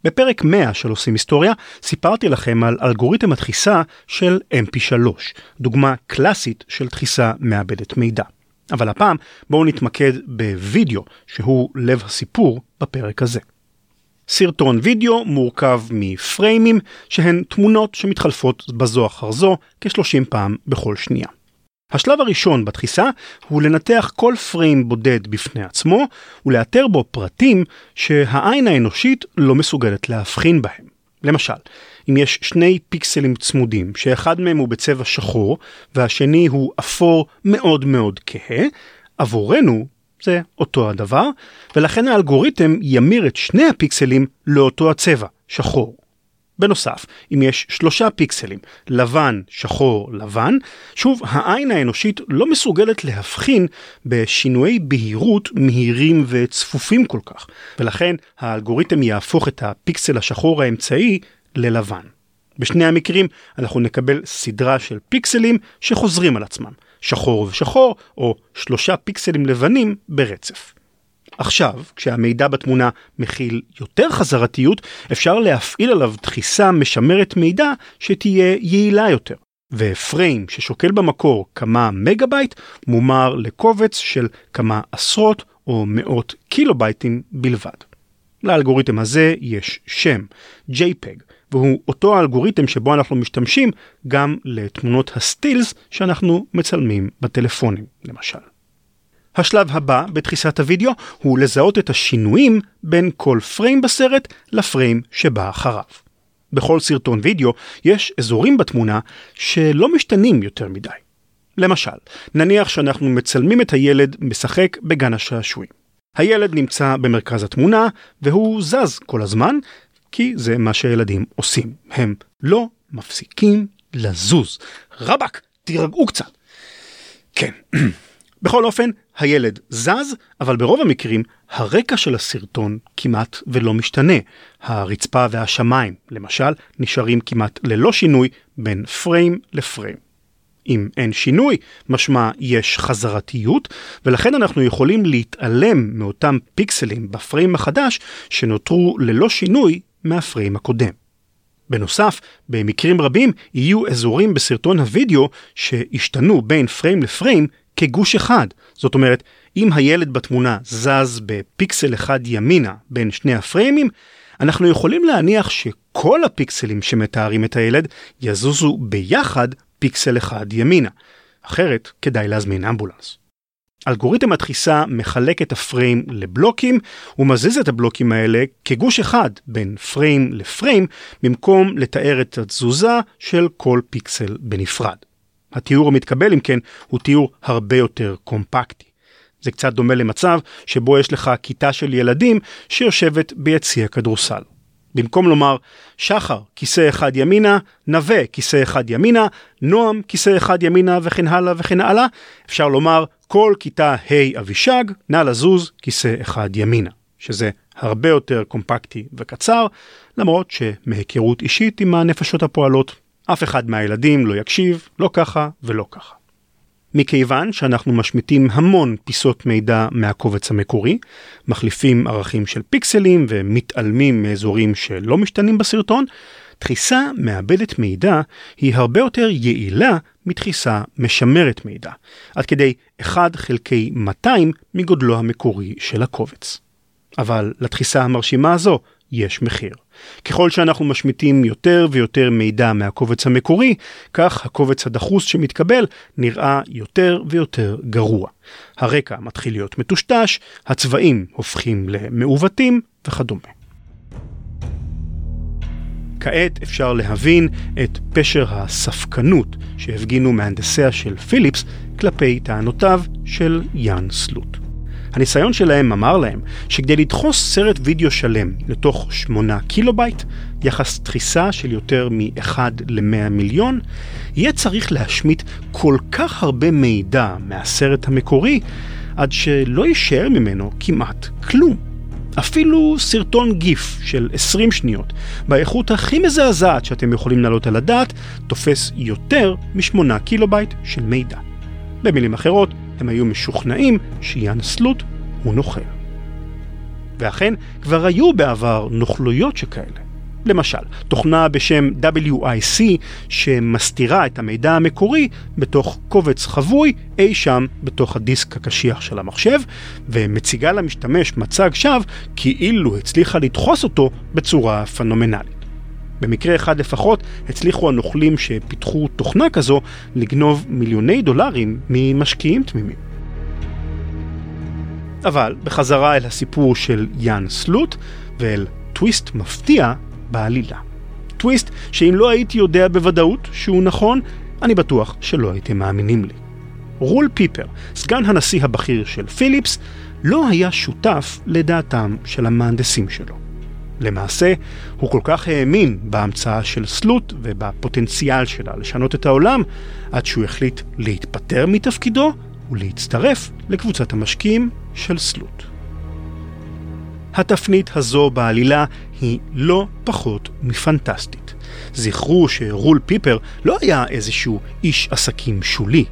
בפרק 100 של עושים היסטוריה סיפרתי לכם על אלגוריתם הדחיסה של mp3, דוגמה קלאסית של דחיסה מאבדת מידע. אבל הפעם בואו נתמקד בווידאו שהוא לב הסיפור בפרק הזה. סרטון וידאו מורכב מפריימים שהן תמונות שמתחלפות בזו אחר זו כ-30 פעם בכל שנייה. השלב הראשון בתחיסה הוא לנתח כל פריים בודד בפני עצמו ולאתר בו פרטים שהעין האנושית לא מסוגלת להבחין בהם. למשל, אם יש שני פיקסלים צמודים שאחד מהם הוא בצבע שחור והשני הוא אפור מאוד מאוד כהה, עבורנו זה אותו הדבר, ולכן האלגוריתם ימיר את שני הפיקסלים לאותו הצבע, שחור. בנוסף, אם יש שלושה פיקסלים, לבן, שחור, לבן, שוב, העין האנושית לא מסוגלת להבחין בשינויי בהירות מהירים וצפופים כל כך, ולכן האלגוריתם יהפוך את הפיקסל השחור האמצעי ללבן. בשני המקרים אנחנו נקבל סדרה של פיקסלים שחוזרים על עצמם, שחור ושחור, או שלושה פיקסלים לבנים ברצף. עכשיו, כשהמידע בתמונה מכיל יותר חזרתיות, אפשר להפעיל עליו דחיסה משמרת מידע שתהיה יעילה יותר. ופריים ששוקל במקור כמה מגה בייט מומר לקובץ של כמה עשרות או מאות קילו בייטים בלבד. לאלגוריתם הזה יש שם, JPEG, והוא אותו האלגוריתם שבו אנחנו משתמשים גם לתמונות הסטילס שאנחנו מצלמים בטלפונים, למשל. השלב הבא בתחיסת הוידאו הוא לזהות את השינויים בין כל פריים בסרט לפריים שבא אחריו. בכל סרטון וידאו יש אזורים בתמונה שלא משתנים יותר מדי. למשל, נניח שאנחנו מצלמים את הילד משחק בגן השעשועים. הילד נמצא במרכז התמונה והוא זז כל הזמן, כי זה מה שילדים עושים. הם לא מפסיקים לזוז. רבאק, תירגעו קצת. כן. בכל אופן, הילד זז, אבל ברוב המקרים הרקע של הסרטון כמעט ולא משתנה. הרצפה והשמיים, למשל, נשארים כמעט ללא שינוי בין פריים לפריים. אם אין שינוי, משמע יש חזרתיות, ולכן אנחנו יכולים להתעלם מאותם פיקסלים בפריים החדש שנותרו ללא שינוי מהפריים הקודם. בנוסף, במקרים רבים יהיו אזורים בסרטון הוידאו שהשתנו בין פריים לפריים כגוש אחד. זאת אומרת, אם הילד בתמונה זז בפיקסל אחד ימינה בין שני הפריימים, אנחנו יכולים להניח שכל הפיקסלים שמתארים את הילד יזוזו ביחד פיקסל אחד ימינה. אחרת, כדאי להזמין אמבולנס. אלגוריתם הדחיסה מחלק את הפריים לבלוקים ומזיז את הבלוקים האלה כגוש אחד בין פריים לפריים במקום לתאר את התזוזה של כל פיקסל בנפרד. התיאור המתקבל אם כן הוא תיאור הרבה יותר קומפקטי. זה קצת דומה למצב שבו יש לך כיתה של ילדים שיושבת ביציע כדורסל. במקום לומר שחר כיסא אחד ימינה, נווה כיסא אחד ימינה, נועם כיסא אחד ימינה וכן הלאה וכן הלאה, אפשר לומר כל כיתה ה' אבישג, נא לזוז כיסא אחד ימינה, שזה הרבה יותר קומפקטי וקצר, למרות שמהיכרות אישית עם הנפשות הפועלות, אף אחד מהילדים לא יקשיב, לא ככה ולא ככה. מכיוון שאנחנו משמיטים המון פיסות מידע מהקובץ המקורי, מחליפים ערכים של פיקסלים ומתעלמים מאזורים שלא משתנים בסרטון, תחיסה מעבדת מידע היא הרבה יותר יעילה מתחיסה משמרת מידע, עד כדי 1 חלקי 200 מגודלו המקורי של הקובץ. אבל לתחיסה המרשימה הזו יש מחיר. ככל שאנחנו משמיטים יותר ויותר מידע מהקובץ המקורי, כך הקובץ הדחוס שמתקבל נראה יותר ויותר גרוע. הרקע מתחיל להיות מטושטש, הצבעים הופכים למעוותים וכדומה. כעת אפשר להבין את פשר הספקנות שהפגינו מהנדסיה של פיליפס כלפי טענותיו של יאן סלוט. הניסיון שלהם אמר להם שכדי לדחוס סרט וידאו שלם לתוך 8 קילובייט, יחס דחיסה של יותר מ-1 ל-100 מיליון, יהיה צריך להשמיט כל כך הרבה מידע מהסרט המקורי, עד שלא יישאר ממנו כמעט כלום. אפילו סרטון גיף של 20 שניות, באיכות הכי מזעזעת שאתם יכולים להעלות על הדעת, תופס יותר מ-8 קילובייט של מידע. במילים אחרות, הם היו משוכנעים שיאן סלוט הוא נוכל. ואכן, כבר היו בעבר נוכלויות שכאלה. למשל, תוכנה בשם WIC שמסתירה את המידע המקורי בתוך קובץ חבוי אי שם בתוך הדיסק הקשיח של המחשב, ומציגה למשתמש מצג שווא כאילו הצליחה לדחוס אותו בצורה פנומנלית. במקרה אחד לפחות הצליחו הנוכלים שפיתחו תוכנה כזו לגנוב מיליוני דולרים ממשקיעים תמימים. אבל בחזרה אל הסיפור של יאן סלוט ואל טוויסט מפתיע בעלילה. טוויסט שאם לא הייתי יודע בוודאות שהוא נכון, אני בטוח שלא הייתם מאמינים לי. רול פיפר, סגן הנשיא הבכיר של פיליפס, לא היה שותף לדעתם של המהנדסים שלו. למעשה, הוא כל כך האמין בהמצאה של סלוט ובפוטנציאל שלה לשנות את העולם, עד שהוא החליט להתפטר מתפקידו ולהצטרף לקבוצת המשקיעים של סלוט. התפנית הזו בעלילה היא לא פחות מפנטסטית. זכרו שרול פיפר לא היה איזשהו איש עסקים שולי.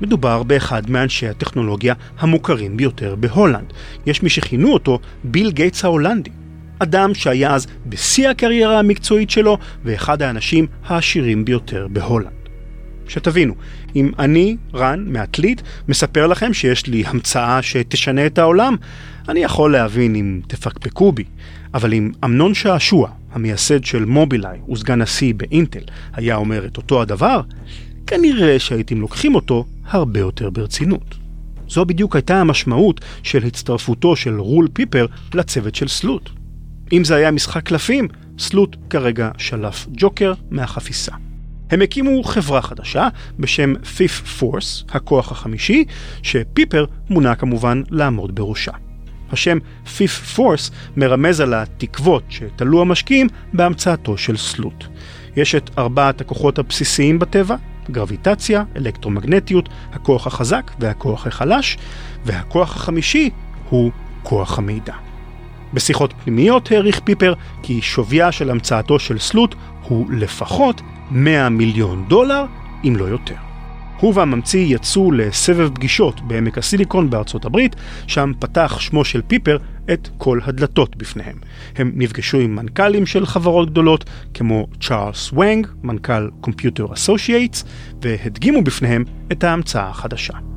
מדובר באחד מאנשי הטכנולוגיה המוכרים ביותר בהולנד. יש מי שכינו אותו ביל גייטס ההולנדי. אדם שהיה אז בשיא הקריירה המקצועית שלו ואחד האנשים העשירים ביותר בהולנד. שתבינו, אם אני, רן, מעתלית, מספר לכם שיש לי המצאה שתשנה את העולם, אני יכול להבין אם תפקפקו בי. אבל אם אמנון שעשוע, המייסד של מובילאיי וסגן השיא באינטל, היה אומר את אותו הדבר, כנראה שהייתם לוקחים אותו הרבה יותר ברצינות. זו בדיוק הייתה המשמעות של הצטרפותו של רול פיפר לצוות של סלוט. אם זה היה משחק קלפים, סלוט כרגע שלף ג'וקר מהחפיסה. הם הקימו חברה חדשה בשם Fifth Force, הכוח החמישי, שפיפר מונה כמובן לעמוד בראשה. השם Fifth Force מרמז על התקוות שתלו המשקיעים בהמצאתו של סלוט. יש את ארבעת הכוחות הבסיסיים בטבע, גרביטציה, אלקטרומגנטיות, הכוח החזק והכוח החלש, והכוח החמישי הוא כוח המידע. בשיחות פנימיות העריך פיפר כי שוויה של המצאתו של סלוט הוא לפחות 100 מיליון דולר, אם לא יותר. הוא והממציא יצאו לסבב פגישות בעמק הסיליקון בארצות הברית, שם פתח שמו של פיפר את כל הדלתות בפניהם. הם נפגשו עם מנכ"לים של חברות גדולות כמו צ'ארלס וונג, מנכ"ל Computer Associates, והדגימו בפניהם את ההמצאה החדשה.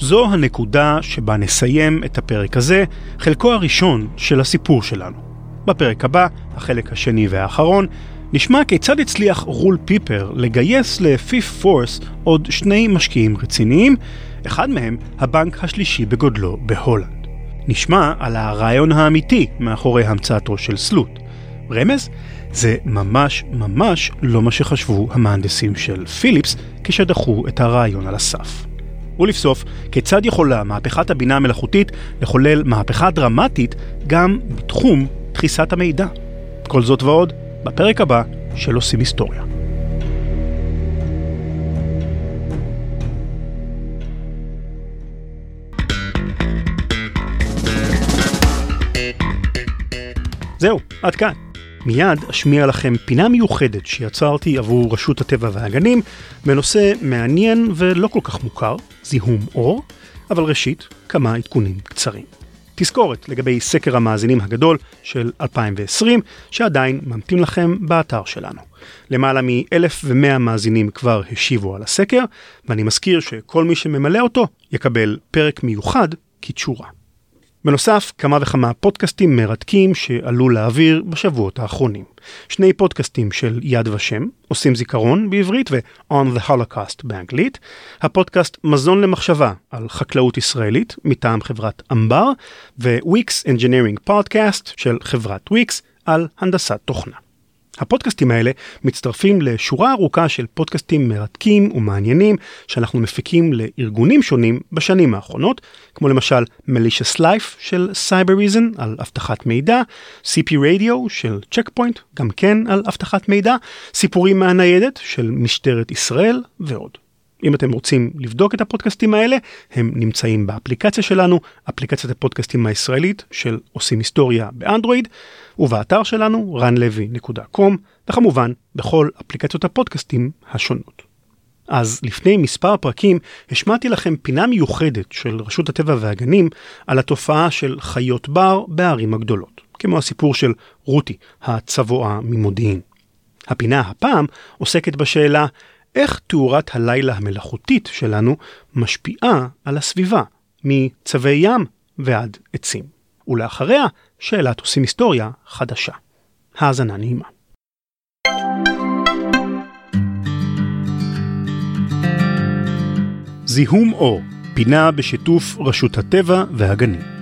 זו הנקודה שבה נסיים את הפרק הזה, חלקו הראשון של הסיפור שלנו. בפרק הבא, החלק השני והאחרון, נשמע כיצד הצליח רול פיפר לגייס ל Fifth Force עוד שני משקיעים רציניים, אחד מהם הבנק השלישי בגודלו בהולנד. נשמע על הרעיון האמיתי מאחורי המצאתו של סלוט. רמז? זה ממש ממש לא מה שחשבו המהנדסים של פיליפס כשדחו את הרעיון על הסף. ולבסוף, כיצד יכולה מהפכת הבינה המלאכותית לחולל מהפכה דרמטית גם בתחום דחיסת המידע. כל זאת ועוד, בפרק הבא של עושים היסטוריה. זהו, עד כאן. מיד אשמיע לכם פינה מיוחדת שיצרתי עבור רשות הטבע והגנים בנושא מעניין ולא כל כך מוכר, זיהום אור, אבל ראשית, כמה עדכונים קצרים. תזכורת לגבי סקר המאזינים הגדול של 2020, שעדיין ממתין לכם באתר שלנו. למעלה מ-1,100 מאזינים כבר השיבו על הסקר, ואני מזכיר שכל מי שממלא אותו יקבל פרק מיוחד כתשורה. בנוסף, כמה וכמה פודקאסטים מרתקים שעלו לאוויר בשבועות האחרונים. שני פודקאסטים של יד ושם, עושים זיכרון בעברית ו-On the Holocaust באנגלית. הפודקאסט מזון למחשבה על חקלאות ישראלית מטעם חברת אמבר, ו-Wix Engineering Podcast של חברת Wix על הנדסת תוכנה. הפודקאסטים האלה מצטרפים לשורה ארוכה של פודקאסטים מרתקים ומעניינים שאנחנו מפיקים לארגונים שונים בשנים האחרונות, כמו למשל Malicious Life של Cyber Reason על אבטחת מידע, CP Radio של Checkpoint, גם כן על אבטחת מידע, סיפורים מהניידת של משטרת ישראל ועוד. אם אתם רוצים לבדוק את הפודקאסטים האלה, הם נמצאים באפליקציה שלנו, אפליקציית הפודקאסטים הישראלית של עושים היסטוריה באנדרואיד, ובאתר שלנו ranlevy.com, וכמובן בכל אפליקציות הפודקאסטים השונות. אז לפני מספר פרקים השמעתי לכם פינה מיוחדת של רשות הטבע והגנים על התופעה של חיות בר בערים הגדולות, כמו הסיפור של רותי, הצבועה ממודיעין. הפינה הפעם עוסקת בשאלה איך תאורת הלילה המלאכותית שלנו משפיעה על הסביבה, מצווי ים ועד עצים. ולאחריה, שאלת עושים היסטוריה חדשה. האזנה נעימה. זיהום אור, פינה בשיתוף רשות הטבע והגנים.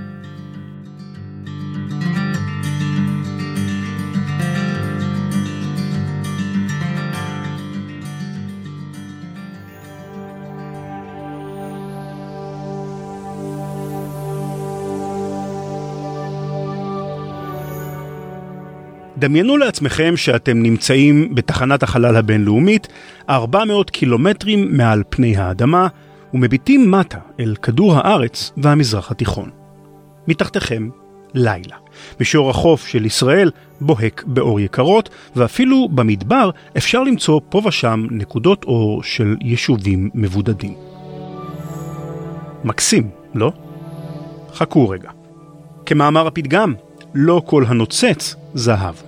דמיינו לעצמכם שאתם נמצאים בתחנת החלל הבינלאומית 400 קילומטרים מעל פני האדמה ומביטים מטה אל כדור הארץ והמזרח התיכון. מתחתיכם לילה. מישור החוף של ישראל בוהק באור יקרות, ואפילו במדבר אפשר למצוא פה ושם נקודות אור של יישובים מבודדים. מקסים, לא? חכו רגע. כמאמר הפתגם, לא כל הנוצץ זהב.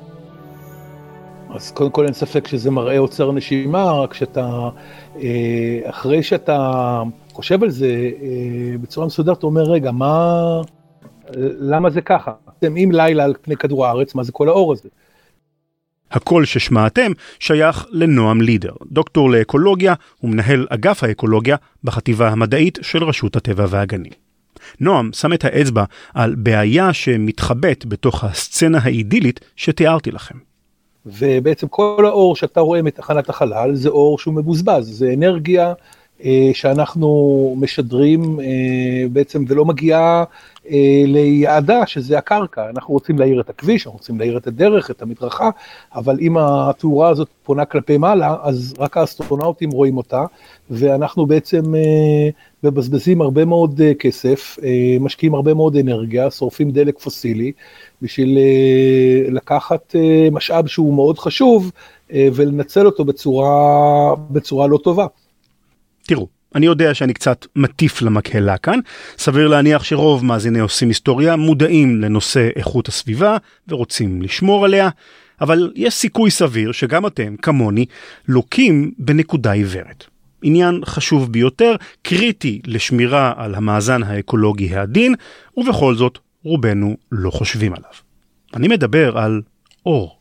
אז קודם כל אין ספק שזה מראה עוצר נשימה, רק שאתה, אה, אחרי שאתה חושב על זה אה, בצורה מסודרת, אתה אומר, רגע, מה, למה זה ככה? אם לילה על פני כדור הארץ, מה זה כל האור הזה? הקול ששמעתם שייך לנועם לידר, דוקטור לאקולוגיה ומנהל אגף האקולוגיה בחטיבה המדעית של רשות הטבע והגנים. נועם שם את האצבע על בעיה שמתחבאת בתוך הסצנה האידילית שתיארתי לכם. ובעצם כל האור שאתה רואה מתחנת החלל זה אור שהוא מבוזבז, זה אנרגיה שאנחנו משדרים אה, בעצם ולא מגיעה אה, ליעדה שזה הקרקע, אנחנו רוצים להאיר את הכביש, אנחנו רוצים להאיר את הדרך, את המדרכה, אבל אם התאורה הזאת פונה כלפי מעלה, אז רק האסטרונאוטים רואים אותה, ואנחנו בעצם אה, מבזבזים הרבה מאוד אה, כסף, אה, משקיעים הרבה מאוד אנרגיה, שורפים דלק פוסילי, בשביל אה, לקחת אה, משאב שהוא מאוד חשוב אה, ולנצל אותו בצורה, בצורה לא טובה. תראו, אני יודע שאני קצת מטיף למקהלה כאן, סביר להניח שרוב מאזיני עושים היסטוריה מודעים לנושא איכות הסביבה ורוצים לשמור עליה, אבל יש סיכוי סביר שגם אתם, כמוני, לוקים בנקודה עיוורת. עניין חשוב ביותר, קריטי לשמירה על המאזן האקולוגי העדין, ובכל זאת רובנו לא חושבים עליו. אני מדבר על אור.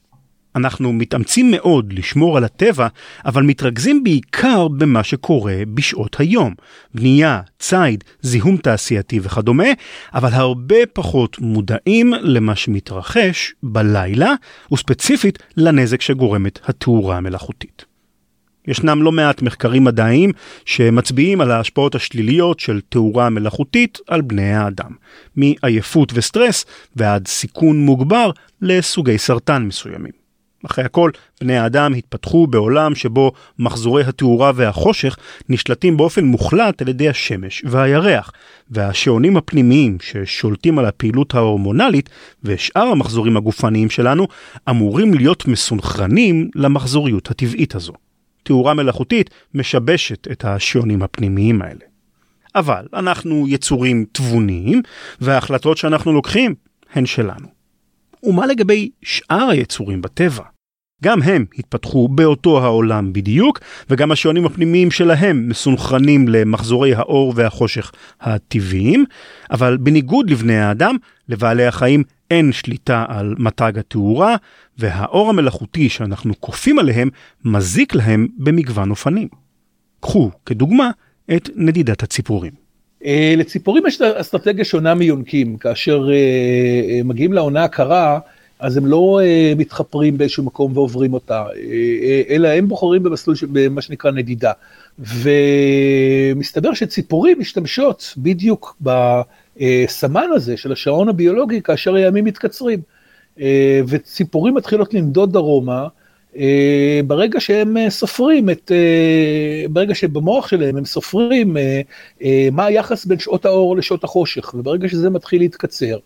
אנחנו מתאמצים מאוד לשמור על הטבע, אבל מתרכזים בעיקר במה שקורה בשעות היום. בנייה, ציד, זיהום תעשייתי וכדומה, אבל הרבה פחות מודעים למה שמתרחש בלילה, וספציפית לנזק שגורמת התאורה המלאכותית. ישנם לא מעט מחקרים מדעיים שמצביעים על ההשפעות השליליות של תאורה מלאכותית על בני האדם, מעייפות וסטרס ועד סיכון מוגבר לסוגי סרטן מסוימים. אחרי הכל, בני האדם התפתחו בעולם שבו מחזורי התאורה והחושך נשלטים באופן מוחלט על ידי השמש והירח, והשעונים הפנימיים ששולטים על הפעילות ההורמונלית ושאר המחזורים הגופניים שלנו אמורים להיות מסונכרנים למחזוריות הטבעית הזו. תאורה מלאכותית משבשת את השעונים הפנימיים האלה. אבל אנחנו יצורים תבוניים, וההחלטות שאנחנו לוקחים הן שלנו. ומה לגבי שאר היצורים בטבע? גם הם התפתחו באותו העולם בדיוק, וגם השעונים הפנימיים שלהם מסונכרנים למחזורי האור והחושך הטבעיים, אבל בניגוד לבני האדם, לבעלי החיים אין שליטה על מתג התאורה, והאור המלאכותי שאנחנו כופים עליהם מזיק להם במגוון אופנים. קחו כדוגמה את נדידת הציפורים. אה, לציפורים יש אסטרטגיה שונה מיונקים, כאשר אה, אה, מגיעים לעונה הקרה, אז הם לא מתחפרים באיזשהו מקום ועוברים אותה, אלא הם בוחרים במסלול במה שנקרא נדידה. ומסתבר שציפורים משתמשות בדיוק בסמן הזה של השעון הביולוגי כאשר הימים מתקצרים. וציפורים מתחילות לנדוד דרומה, ברגע שהם אה, סופרים את, אה, ברגע שבמוח שלהם הם סופרים מה היחס בין שעות האור לשעות החושך, וברגע שזה מתחיל להתקצר,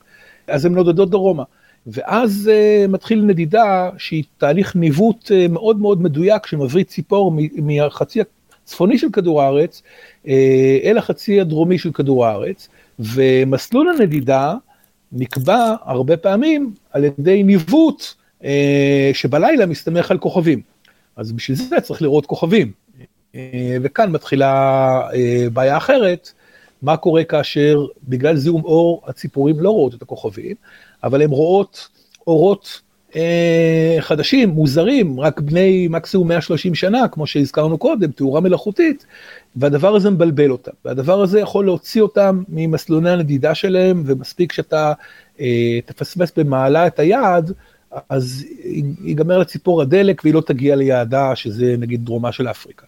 אז הם נודדות דרומה. ואז מתחיל נדידה שהיא תהליך ניווט מאוד מאוד מדויק שמביא ציפור מהחצי הצפוני של כדור הארץ אל החצי הדרומי של כדור הארץ, ומסלול הנדידה נקבע הרבה פעמים על ידי ניווט אה, שבלילה מסתמך על כוכבים. אז בשביל זה צריך לראות כוכבים. אה, וכאן מתחילה אה, בעיה אחרת, מה קורה כאשר בגלל זיהום אור הציפורים לא רואות את הכוכבים, אבל הן רואות אורות חדשים, מוזרים, רק בני מקסימום 130 שנה, כמו שהזכרנו קודם, תאורה מלאכותית, והדבר הזה מבלבל אותם. והדבר הזה יכול להוציא אותם ממסלולי הנדידה שלהם, ומספיק שאתה תפספס במעלה את היעד, אז ייגמר לציפור הדלק והיא לא תגיע ליעדה, שזה נגיד דרומה של אפריקה.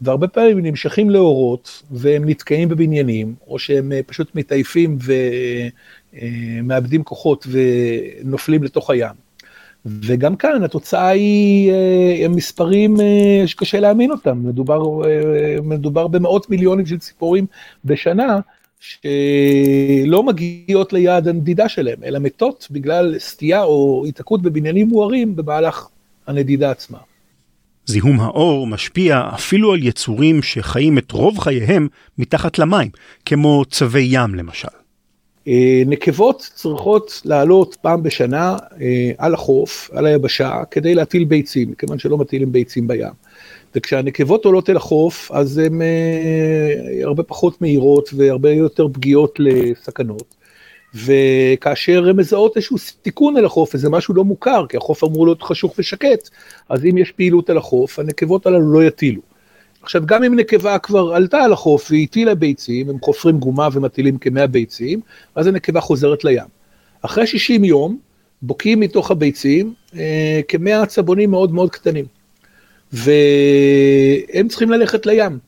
והרבה פעמים נמשכים לאורות והם נתקעים בבניינים, או שהם אה, פשוט מתעייפים ומאבדים אה, כוחות ונופלים לתוך הים. וגם כאן התוצאה היא אה, מספרים שקשה להאמין אותם, מדובר, מדובר במאות מיליונים של ציפורים בשנה, שלא מגיעות ליעד הנדידה שלהם, אלא מתות בגלל סטייה או היתקעות בבניינים מוארים במהלך הנדידה עצמה. זיהום האור משפיע אפילו על יצורים שחיים את רוב חייהם מתחת למים, כמו צבי ים למשל. אה, נקבות צריכות לעלות פעם בשנה אה, על החוף, על היבשה, כדי להטיל ביצים, כיוון שלא מטילים ביצים בים. וכשהנקבות עולות אל החוף, אז הן אה, הרבה פחות מהירות והרבה יותר פגיעות לסכנות. וכאשר הן מזהות איזשהו סיכון אל החוף, איזה משהו לא מוכר, כי החוף אמור להיות חשוך ושקט, אז אם יש פעילות אל החוף, הנקבות הללו לא יטילו. עכשיו, גם אם נקבה כבר עלתה על החוף והיא הטילה ביצים, הם חופרים גומה ומטילים כמאה ביצים, אז הנקבה חוזרת לים. אחרי 60 יום, בוקעים מתוך הביצים אה, כמאה עצבונים מאוד מאוד קטנים. והם צריכים ללכת לים.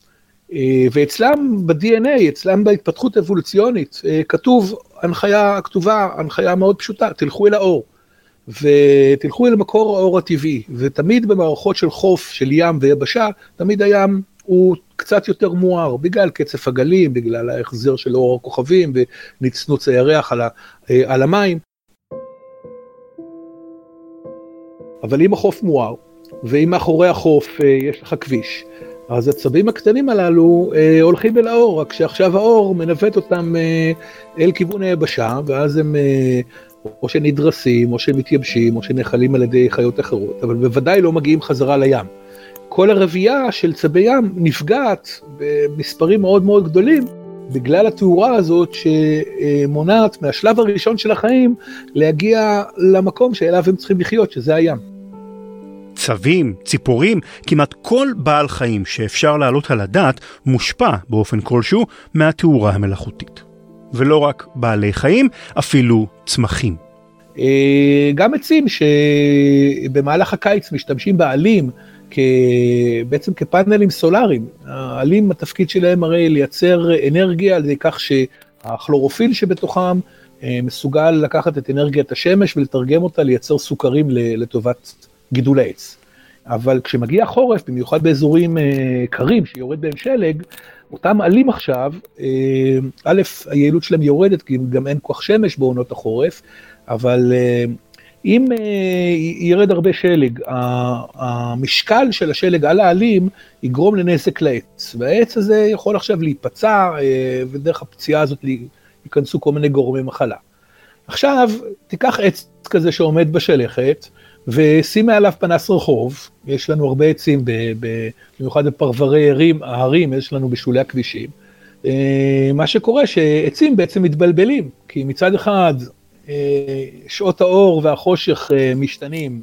אה, ואצלם ב-DNA, אצלם בהתפתחות אבולוציונית, אה, כתוב הנחיה כתובה, הנחיה מאוד פשוטה, תלכו אל האור. ותלכו אל מקור האור הטבעי, ותמיד במערכות של חוף, של ים ויבשה, תמיד הים הוא קצת יותר מואר, בגלל קצף הגלים, בגלל ההחזר של אור הכוכבים ונצנוץ הירח על, ה, אה, על המים. אבל אם החוף מואר, ואם מאחורי החוף אה, יש לך כביש, אז הצבים הקטנים הללו אה, הולכים אל האור, רק שעכשיו האור מנווט אותם אה, אל כיוון היבשה, ואז הם אה, או שנדרסים, או שמתייבשים, או שנחלים על ידי חיות אחרות, אבל בוודאי לא מגיעים חזרה לים. כל הרבייה של צבי ים נפגעת במספרים מאוד מאוד גדולים, בגלל התאורה הזאת שמונעת מהשלב הראשון של החיים להגיע למקום שאליו הם צריכים לחיות, שזה הים. צבים, ציפורים, כמעט כל בעל חיים שאפשר להעלות על הדעת מושפע באופן כלשהו מהתאורה המלאכותית. ולא רק בעלי חיים, אפילו צמחים. אה, גם עצים שבמהלך הקיץ משתמשים בעלים בעצם כפאנלים סולאריים. העלים, התפקיד שלהם הרי לייצר אנרגיה על ידי כך שהכלורופיל שבתוכם אה, מסוגל לקחת את אנרגיית השמש ולתרגם אותה לייצר סוכרים לטובת גידול העץ. אבל כשמגיע החורף, במיוחד באזורים אה, קרים שיורד בהם שלג, אותם עלים עכשיו, אה, א', היעילות שלהם יורדת כי גם אין כוח שמש בעונות החורף, אבל אה, אם אה, ירד הרבה שלג, המשקל של השלג על העלים יגרום לנזק לעץ, והעץ הזה יכול עכשיו להיפצע, ודרך הפציעה הזאת ייכנסו כל מיני גורמי מחלה. עכשיו, תיקח עץ כזה שעומד בשלכת, ושים מעליו פנס רחוב, יש לנו הרבה עצים, במיוחד בפרברי הרים, ההרים, יש לנו בשולי הכבישים. אה, מה שקורה שעצים בעצם מתבלבלים, כי מצד אחד אה, שעות האור והחושך אה, משתנים,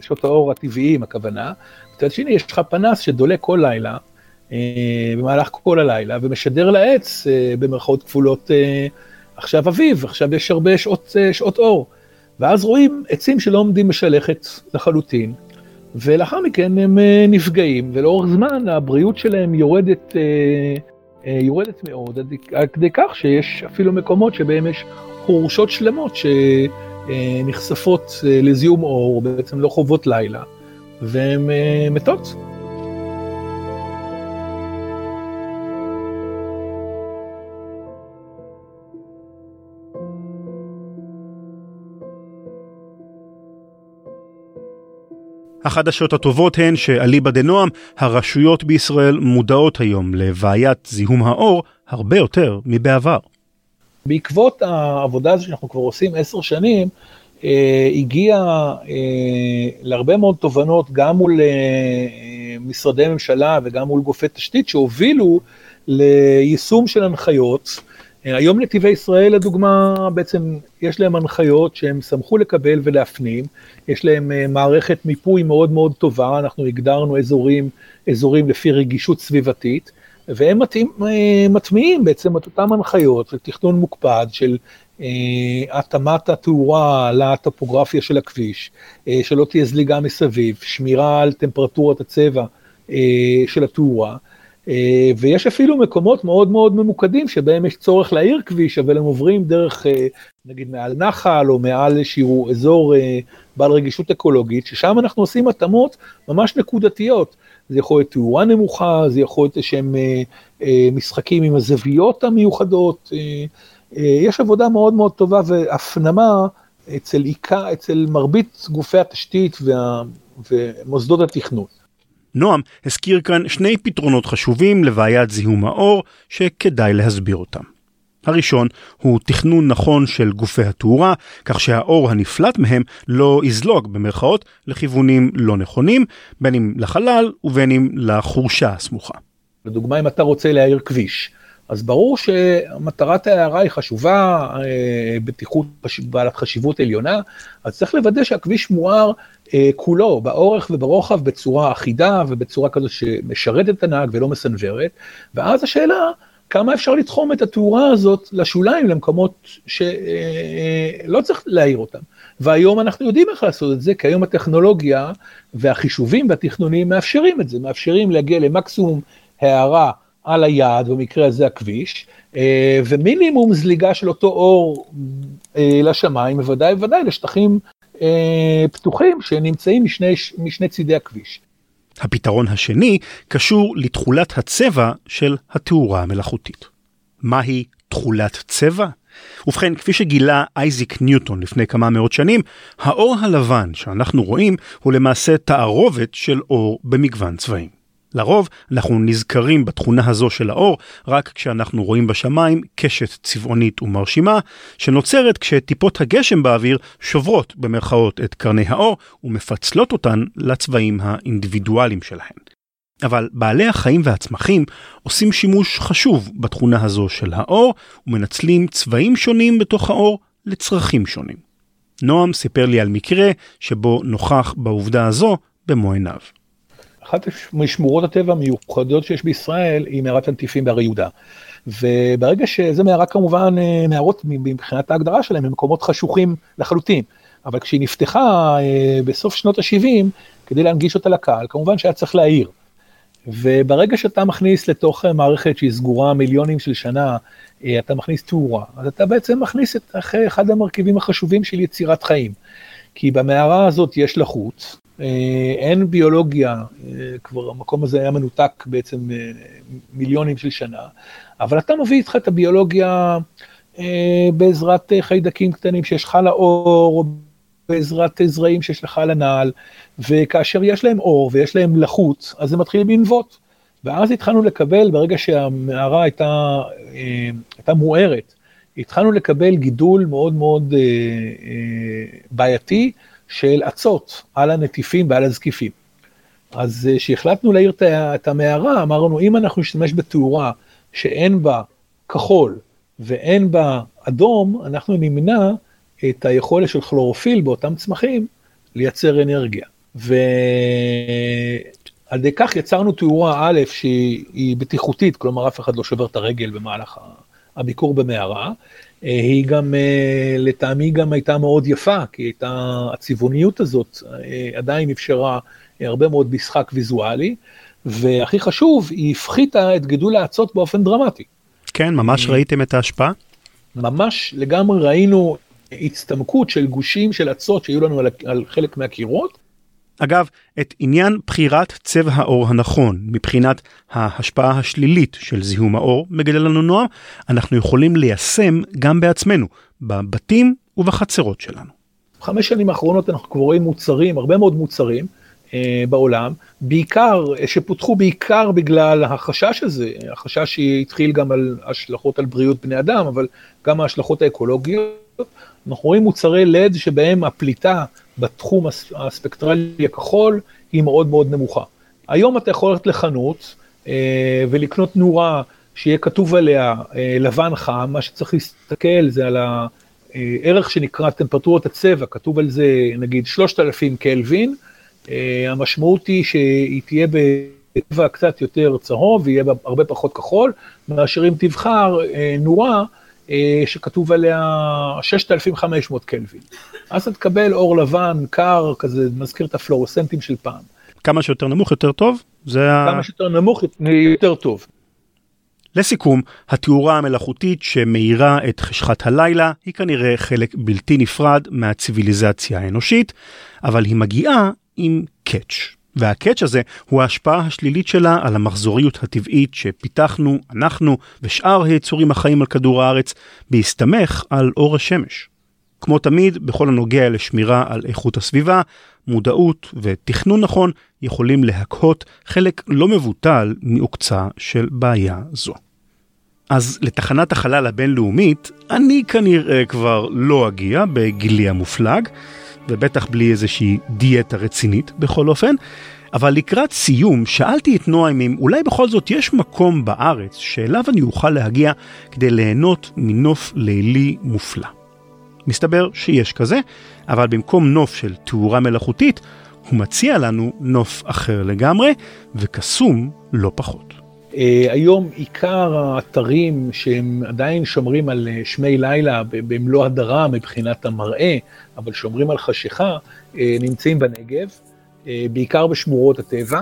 שעות האור הטבעיים הכוונה, מצד שני יש לך פנס שדולה כל לילה, במהלך כל הלילה, ומשדר לעץ, במרכאות כפולות, עכשיו אביב, עכשיו יש הרבה שעות, שעות אור. ואז רואים עצים שלא עומדים בשלכת לחלוטין, ולאחר מכן הם נפגעים, ולאורך זמן הבריאות שלהם יורדת אה, יורדת מאוד, עד כדי כך שיש אפילו מקומות שבהם יש חורשות שלמות שנחשפות אה, לזיהום אור, בעצם לא חוות לילה, והן אה, מתות. החדשות הטובות הן שאליבא דנועם, הרשויות בישראל מודעות היום לבעיית זיהום האור הרבה יותר מבעבר. בעקבות העבודה הזו שאנחנו כבר עושים עשר שנים, אה, הגיע אה, להרבה מאוד תובנות גם מול אה, משרדי ממשלה וגם מול גופי תשתית שהובילו ליישום של הנחיות היום נתיבי ישראל לדוגמה בעצם יש להם הנחיות שהם שמחו לקבל ולהפנים, יש להם אה, מערכת מיפוי מאוד מאוד טובה, אנחנו הגדרנו אזורים, אזורים לפי רגישות סביבתית, והם אה, מטמיעים בעצם את אותן הנחיות של תכנון מוקפד, של אה, התאמת התאורה לטופוגרפיה של הכביש, אה, שלא תהיה זליגה מסביב, שמירה על טמפרטורת הצבע אה, של התאורה. אה, ויש אפילו מקומות מאוד מאוד ממוקדים שבהם יש צורך להעיר כביש, אבל הם עוברים דרך, אה, נגיד מעל נחל או מעל איזשהו אזור אה, בעל רגישות אקולוגית, ששם אנחנו עושים התאמות ממש נקודתיות. זה יכול להיות תאורה נמוכה, זה יכול להיות שהם משחקים עם הזוויות המיוחדות. יש עבודה מאוד מאוד טובה והפנמה אצל אצל מרבית גופי התשתית וה, ומוסדות התכנון. נועם הזכיר כאן שני פתרונות חשובים לבעיית זיהום האור שכדאי להסביר אותם. הראשון הוא תכנון נכון של גופי התאורה, כך שהאור הנפלט מהם לא יזלוג במרכאות לכיוונים לא נכונים, בין אם לחלל ובין אם לחורשה הסמוכה. לדוגמה, אם אתה רוצה להאיר כביש, אז ברור שמטרת ההערה היא חשובה, אה, בטיחות בעלת חשיבות עליונה, אז צריך לוודא שהכביש מואר אה, כולו, באורך וברוחב, בצורה אחידה ובצורה כזו שמשרתת את הנהג ולא מסנוורת, ואז השאלה, כמה אפשר לתחום את התאורה הזאת לשוליים, למקומות שלא אה, צריך להעיר אותם. והיום אנחנו יודעים איך לעשות את זה, כי היום הטכנולוגיה והחישובים והתכנונים מאפשרים את זה, מאפשרים להגיע למקסימום הערה. על היעד, במקרה הזה הכביש, אה, ומינימום זליגה של אותו אור אה, לשמיים, בוודאי ובוודאי לשטחים אה, פתוחים שנמצאים משני, משני צידי הכביש. הפתרון השני קשור לתכולת הצבע של התאורה המלאכותית. מהי תכולת צבע? ובכן, כפי שגילה אייזיק ניוטון לפני כמה מאות שנים, האור הלבן שאנחנו רואים הוא למעשה תערובת של אור במגוון צבעים. לרוב אנחנו נזכרים בתכונה הזו של האור רק כשאנחנו רואים בשמיים קשת צבעונית ומרשימה, שנוצרת כשטיפות הגשם באוויר שוברות במרכאות את קרני האור ומפצלות אותן לצבעים האינדיבידואליים שלהן. אבל בעלי החיים והצמחים עושים שימוש חשוב בתכונה הזו של האור ומנצלים צבעים שונים בתוך האור לצרכים שונים. נועם סיפר לי על מקרה שבו נוכח בעובדה הזו במו עיניו. אחת משמורות הטבע המיוחדות שיש בישראל היא מערת הנטיפים בהרי יהודה. וברגע שזה מערה כמובן, אה, מערות מבחינת ההגדרה שלהם הם מקומות חשוכים לחלוטין. אבל כשהיא נפתחה אה, בסוף שנות ה-70, כדי להנגיש אותה לקהל, כמובן שהיה צריך להעיר. וברגע שאתה מכניס לתוך מערכת שהיא סגורה מיליונים של שנה, אה, אתה מכניס תאורה, אז אתה בעצם מכניס את אחד המרכיבים החשובים של יצירת חיים. כי במערה הזאת יש לחות, אה, אין ביולוגיה, אה, כבר המקום הזה היה מנותק בעצם אה, מיליונים של שנה, אבל אתה מביא איתך את הביולוגיה בעזרת חיידקים קטנים שיש לך לאור, בעזרת זרעים שיש לך על הנעל, וכאשר יש להם אור ויש להם לחות, אז הם מתחילים לנבוט. ואז התחלנו לקבל, ברגע שהמערה הייתה, אה, הייתה מוארת, התחלנו לקבל גידול מאוד מאוד אה, אה, בעייתי של אצות על הנטיפים ועל הזקיפים. אז כשהחלטנו להעיר את המערה, אמרנו, אם אנחנו נשתמש בתאורה שאין בה כחול ואין בה אדום, אנחנו נמנע את היכולת של כלורופיל באותם צמחים לייצר אנרגיה. ועל ידי כך יצרנו תאורה א' שהיא בטיחותית, כלומר אף אחד לא שובר את הרגל במהלך הביקור במערה. היא גם, לטעמי גם הייתה מאוד יפה, כי הייתה, הצבעוניות הזאת עדיין אפשרה הרבה מאוד משחק ויזואלי, והכי חשוב, היא הפחיתה את גידול האצות באופן דרמטי. כן, ממש ראיתם את ההשפעה? ממש לגמרי ראינו הצטמקות של גושים של אצות שהיו לנו על, על חלק מהקירות. אגב, את עניין בחירת צבע האור הנכון מבחינת ההשפעה השלילית של זיהום האור, מגלה לנו נועם, אנחנו יכולים ליישם גם בעצמנו, בבתים ובחצרות שלנו. חמש שנים האחרונות אנחנו כבר רואים מוצרים, הרבה מאוד מוצרים, אה, בעולם, בעיקר, שפותחו בעיקר בגלל החשש הזה, החשש שהתחיל גם על השלכות על בריאות בני אדם, אבל גם ההשלכות האקולוגיות. אנחנו רואים מוצרי לד שבהם הפליטה בתחום הספקטרלי הכחול היא מאוד מאוד נמוכה. היום אתה יכול ללכת לחנות אה, ולקנות נורה שיהיה כתוב עליה אה, לבן חם, מה שצריך להסתכל זה על הערך שנקרא טמפרטורת הצבע, כתוב על זה נגיד 3,000 קלווין, אה, המשמעות היא שהיא תהיה בצבע קצת יותר צהוב ויהיה בה הרבה פחות כחול, מאשר אם תבחר אה, נורה אה, שכתוב עליה 6,500 קלווין. אז אתה תקבל אור לבן, קר, כזה מזכיר את הפלורוסנטים של פעם. כמה שיותר נמוך יותר טוב? זה כמה שיותר נמוך יותר טוב. לסיכום, התאורה המלאכותית שמאירה את חשכת הלילה היא כנראה חלק בלתי נפרד מהציוויליזציה האנושית, אבל היא מגיעה עם קאץ'. והקאץ' הזה הוא ההשפעה השלילית שלה על המחזוריות הטבעית שפיתחנו, אנחנו ושאר היצורים החיים על כדור הארץ, בהסתמך על אור השמש. כמו תמיד, בכל הנוגע לשמירה על איכות הסביבה, מודעות ותכנון נכון יכולים להקהות חלק לא מבוטל מעוקצה של בעיה זו. אז לתחנת החלל הבינלאומית, אני כנראה כבר לא אגיע בגילי המופלג, ובטח בלי איזושהי דיאטה רצינית בכל אופן. אבל לקראת סיום שאלתי את נועם אם אולי בכל זאת יש מקום בארץ שאליו אני אוכל להגיע כדי ליהנות מנוף לילי מופלא. מסתבר שיש כזה, אבל במקום נוף של תאורה מלאכותית, הוא מציע לנו נוף אחר לגמרי, וקסום לא פחות. Uh, היום עיקר האתרים שהם עדיין שומרים על uh, שמי לילה במלוא הדרה מבחינת המראה, אבל שומרים על חשיכה, uh, נמצאים בנגב, בעיקר בשמורות הטבע.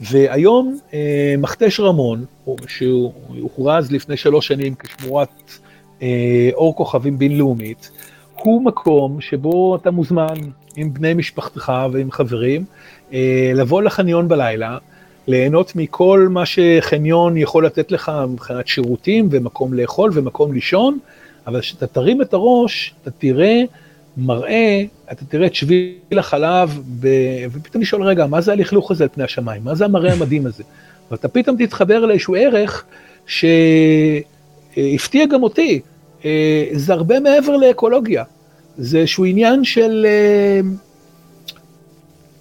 והיום מכתש רמון, שהוא הוכרז לפני שלוש שנים כשמורת אור כוכבים בינלאומית, הוא מקום שבו אתה מוזמן עם בני משפחתך ועם חברים, לבוא לחניון בלילה, ליהנות מכל מה שחניון יכול לתת לך מבחינת שירותים ומקום לאכול ומקום לישון, אבל כשאתה תרים את הראש, אתה תראה מראה, אתה תראה את שביל החלב, ב... ופתאום לשאול, רגע, מה זה הלכלוך הזה על פני השמיים? מה זה המראה המדהים הזה? ואתה פתאום תתחבר לאיזשהו ערך שהפתיע גם אותי, זה הרבה מעבר לאקולוגיה, זה איזשהו עניין של,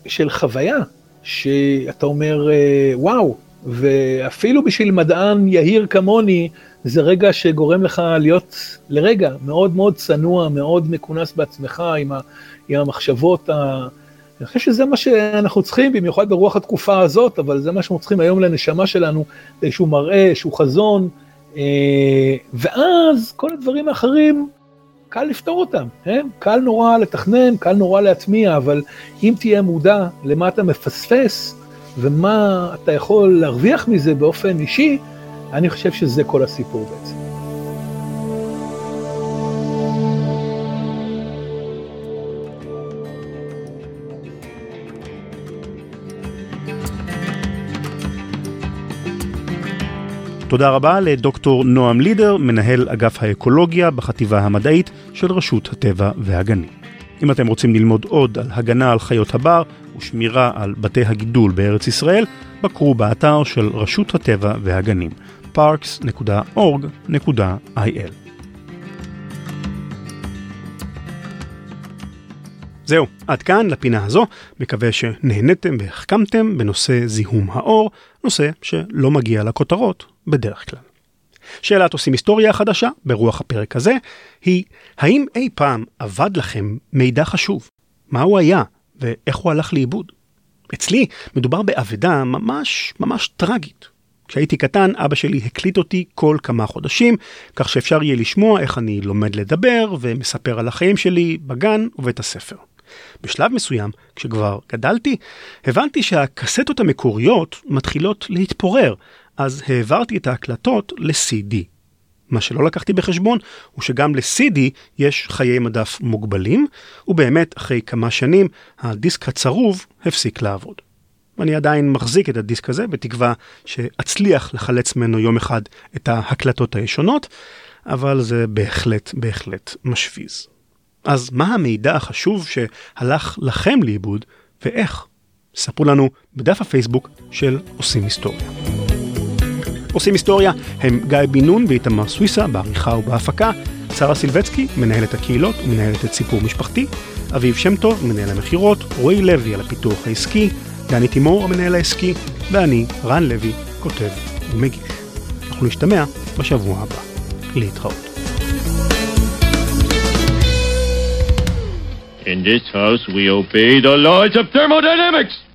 של חוויה. שאתה אומר, אה, וואו, ואפילו בשביל מדען יהיר כמוני, זה רגע שגורם לך להיות לרגע מאוד מאוד צנוע, מאוד מכונס בעצמך עם, ה, עם המחשבות ה... אני חושב שזה מה שאנחנו צריכים, במיוחד ברוח התקופה הזאת, אבל זה מה שאנחנו צריכים היום לנשמה שלנו, איזשהו מראה, איזשהו חזון, אה, ואז כל הדברים האחרים קל לפתור אותם, כן? קל נורא לתכנן, קל נורא להטמיע, אבל אם תהיה מודע למה אתה מפספס ומה אתה יכול להרוויח מזה באופן אישי, אני חושב שזה כל הסיפור בעצם. תודה רבה לדוקטור נועם לידר, מנהל אגף האקולוגיה בחטיבה המדעית של רשות הטבע והגנים. אם אתם רוצים ללמוד עוד על הגנה על חיות הבר ושמירה על בתי הגידול בארץ ישראל, בקרו באתר של רשות הטבע והגנים parks.org.il זהו, עד כאן לפינה הזו, מקווה שנהניתם והחכמתם בנושא זיהום האור, נושא שלא מגיע לכותרות בדרך כלל. שאלת עושים היסטוריה החדשה, ברוח הפרק הזה, היא האם אי פעם אבד לכם מידע חשוב? מה הוא היה ואיך הוא הלך לאיבוד? אצלי מדובר באבדה ממש ממש טרגית. כשהייתי קטן, אבא שלי הקליט אותי כל כמה חודשים, כך שאפשר יהיה לשמוע איך אני לומד לדבר ומספר על החיים שלי בגן ובית הספר. בשלב מסוים, כשכבר גדלתי, הבנתי שהקסטות המקוריות מתחילות להתפורר, אז העברתי את ההקלטות ל-CD. מה שלא לקחתי בחשבון הוא שגם ל-CD יש חיי מדף מוגבלים, ובאמת אחרי כמה שנים הדיסק הצרוב הפסיק לעבוד. אני עדיין מחזיק את הדיסק הזה בתקווה שאצליח לחלץ ממנו יום אחד את ההקלטות הישונות, אבל זה בהחלט בהחלט משוויז. אז מה המידע החשוב שהלך לכם לאיבוד ואיך? ספרו לנו בדף הפייסבוק של עושים היסטוריה. עושים היסטוריה הם גיא בן נון ואיתמר סוויסה בעריכה ובהפקה, שרה סילבצקי, מנהלת הקהילות ומנהלת את סיפור משפחתי, אביב שם טוב, מנהל המכירות, רועי לוי על הפיתוח העסקי, דני תימור המנהל העסקי, ואני, רן לוי, כותב ומגיש. אנחנו נשתמע בשבוע הבא. להתראות. In this house, we obey the laws of thermodynamics.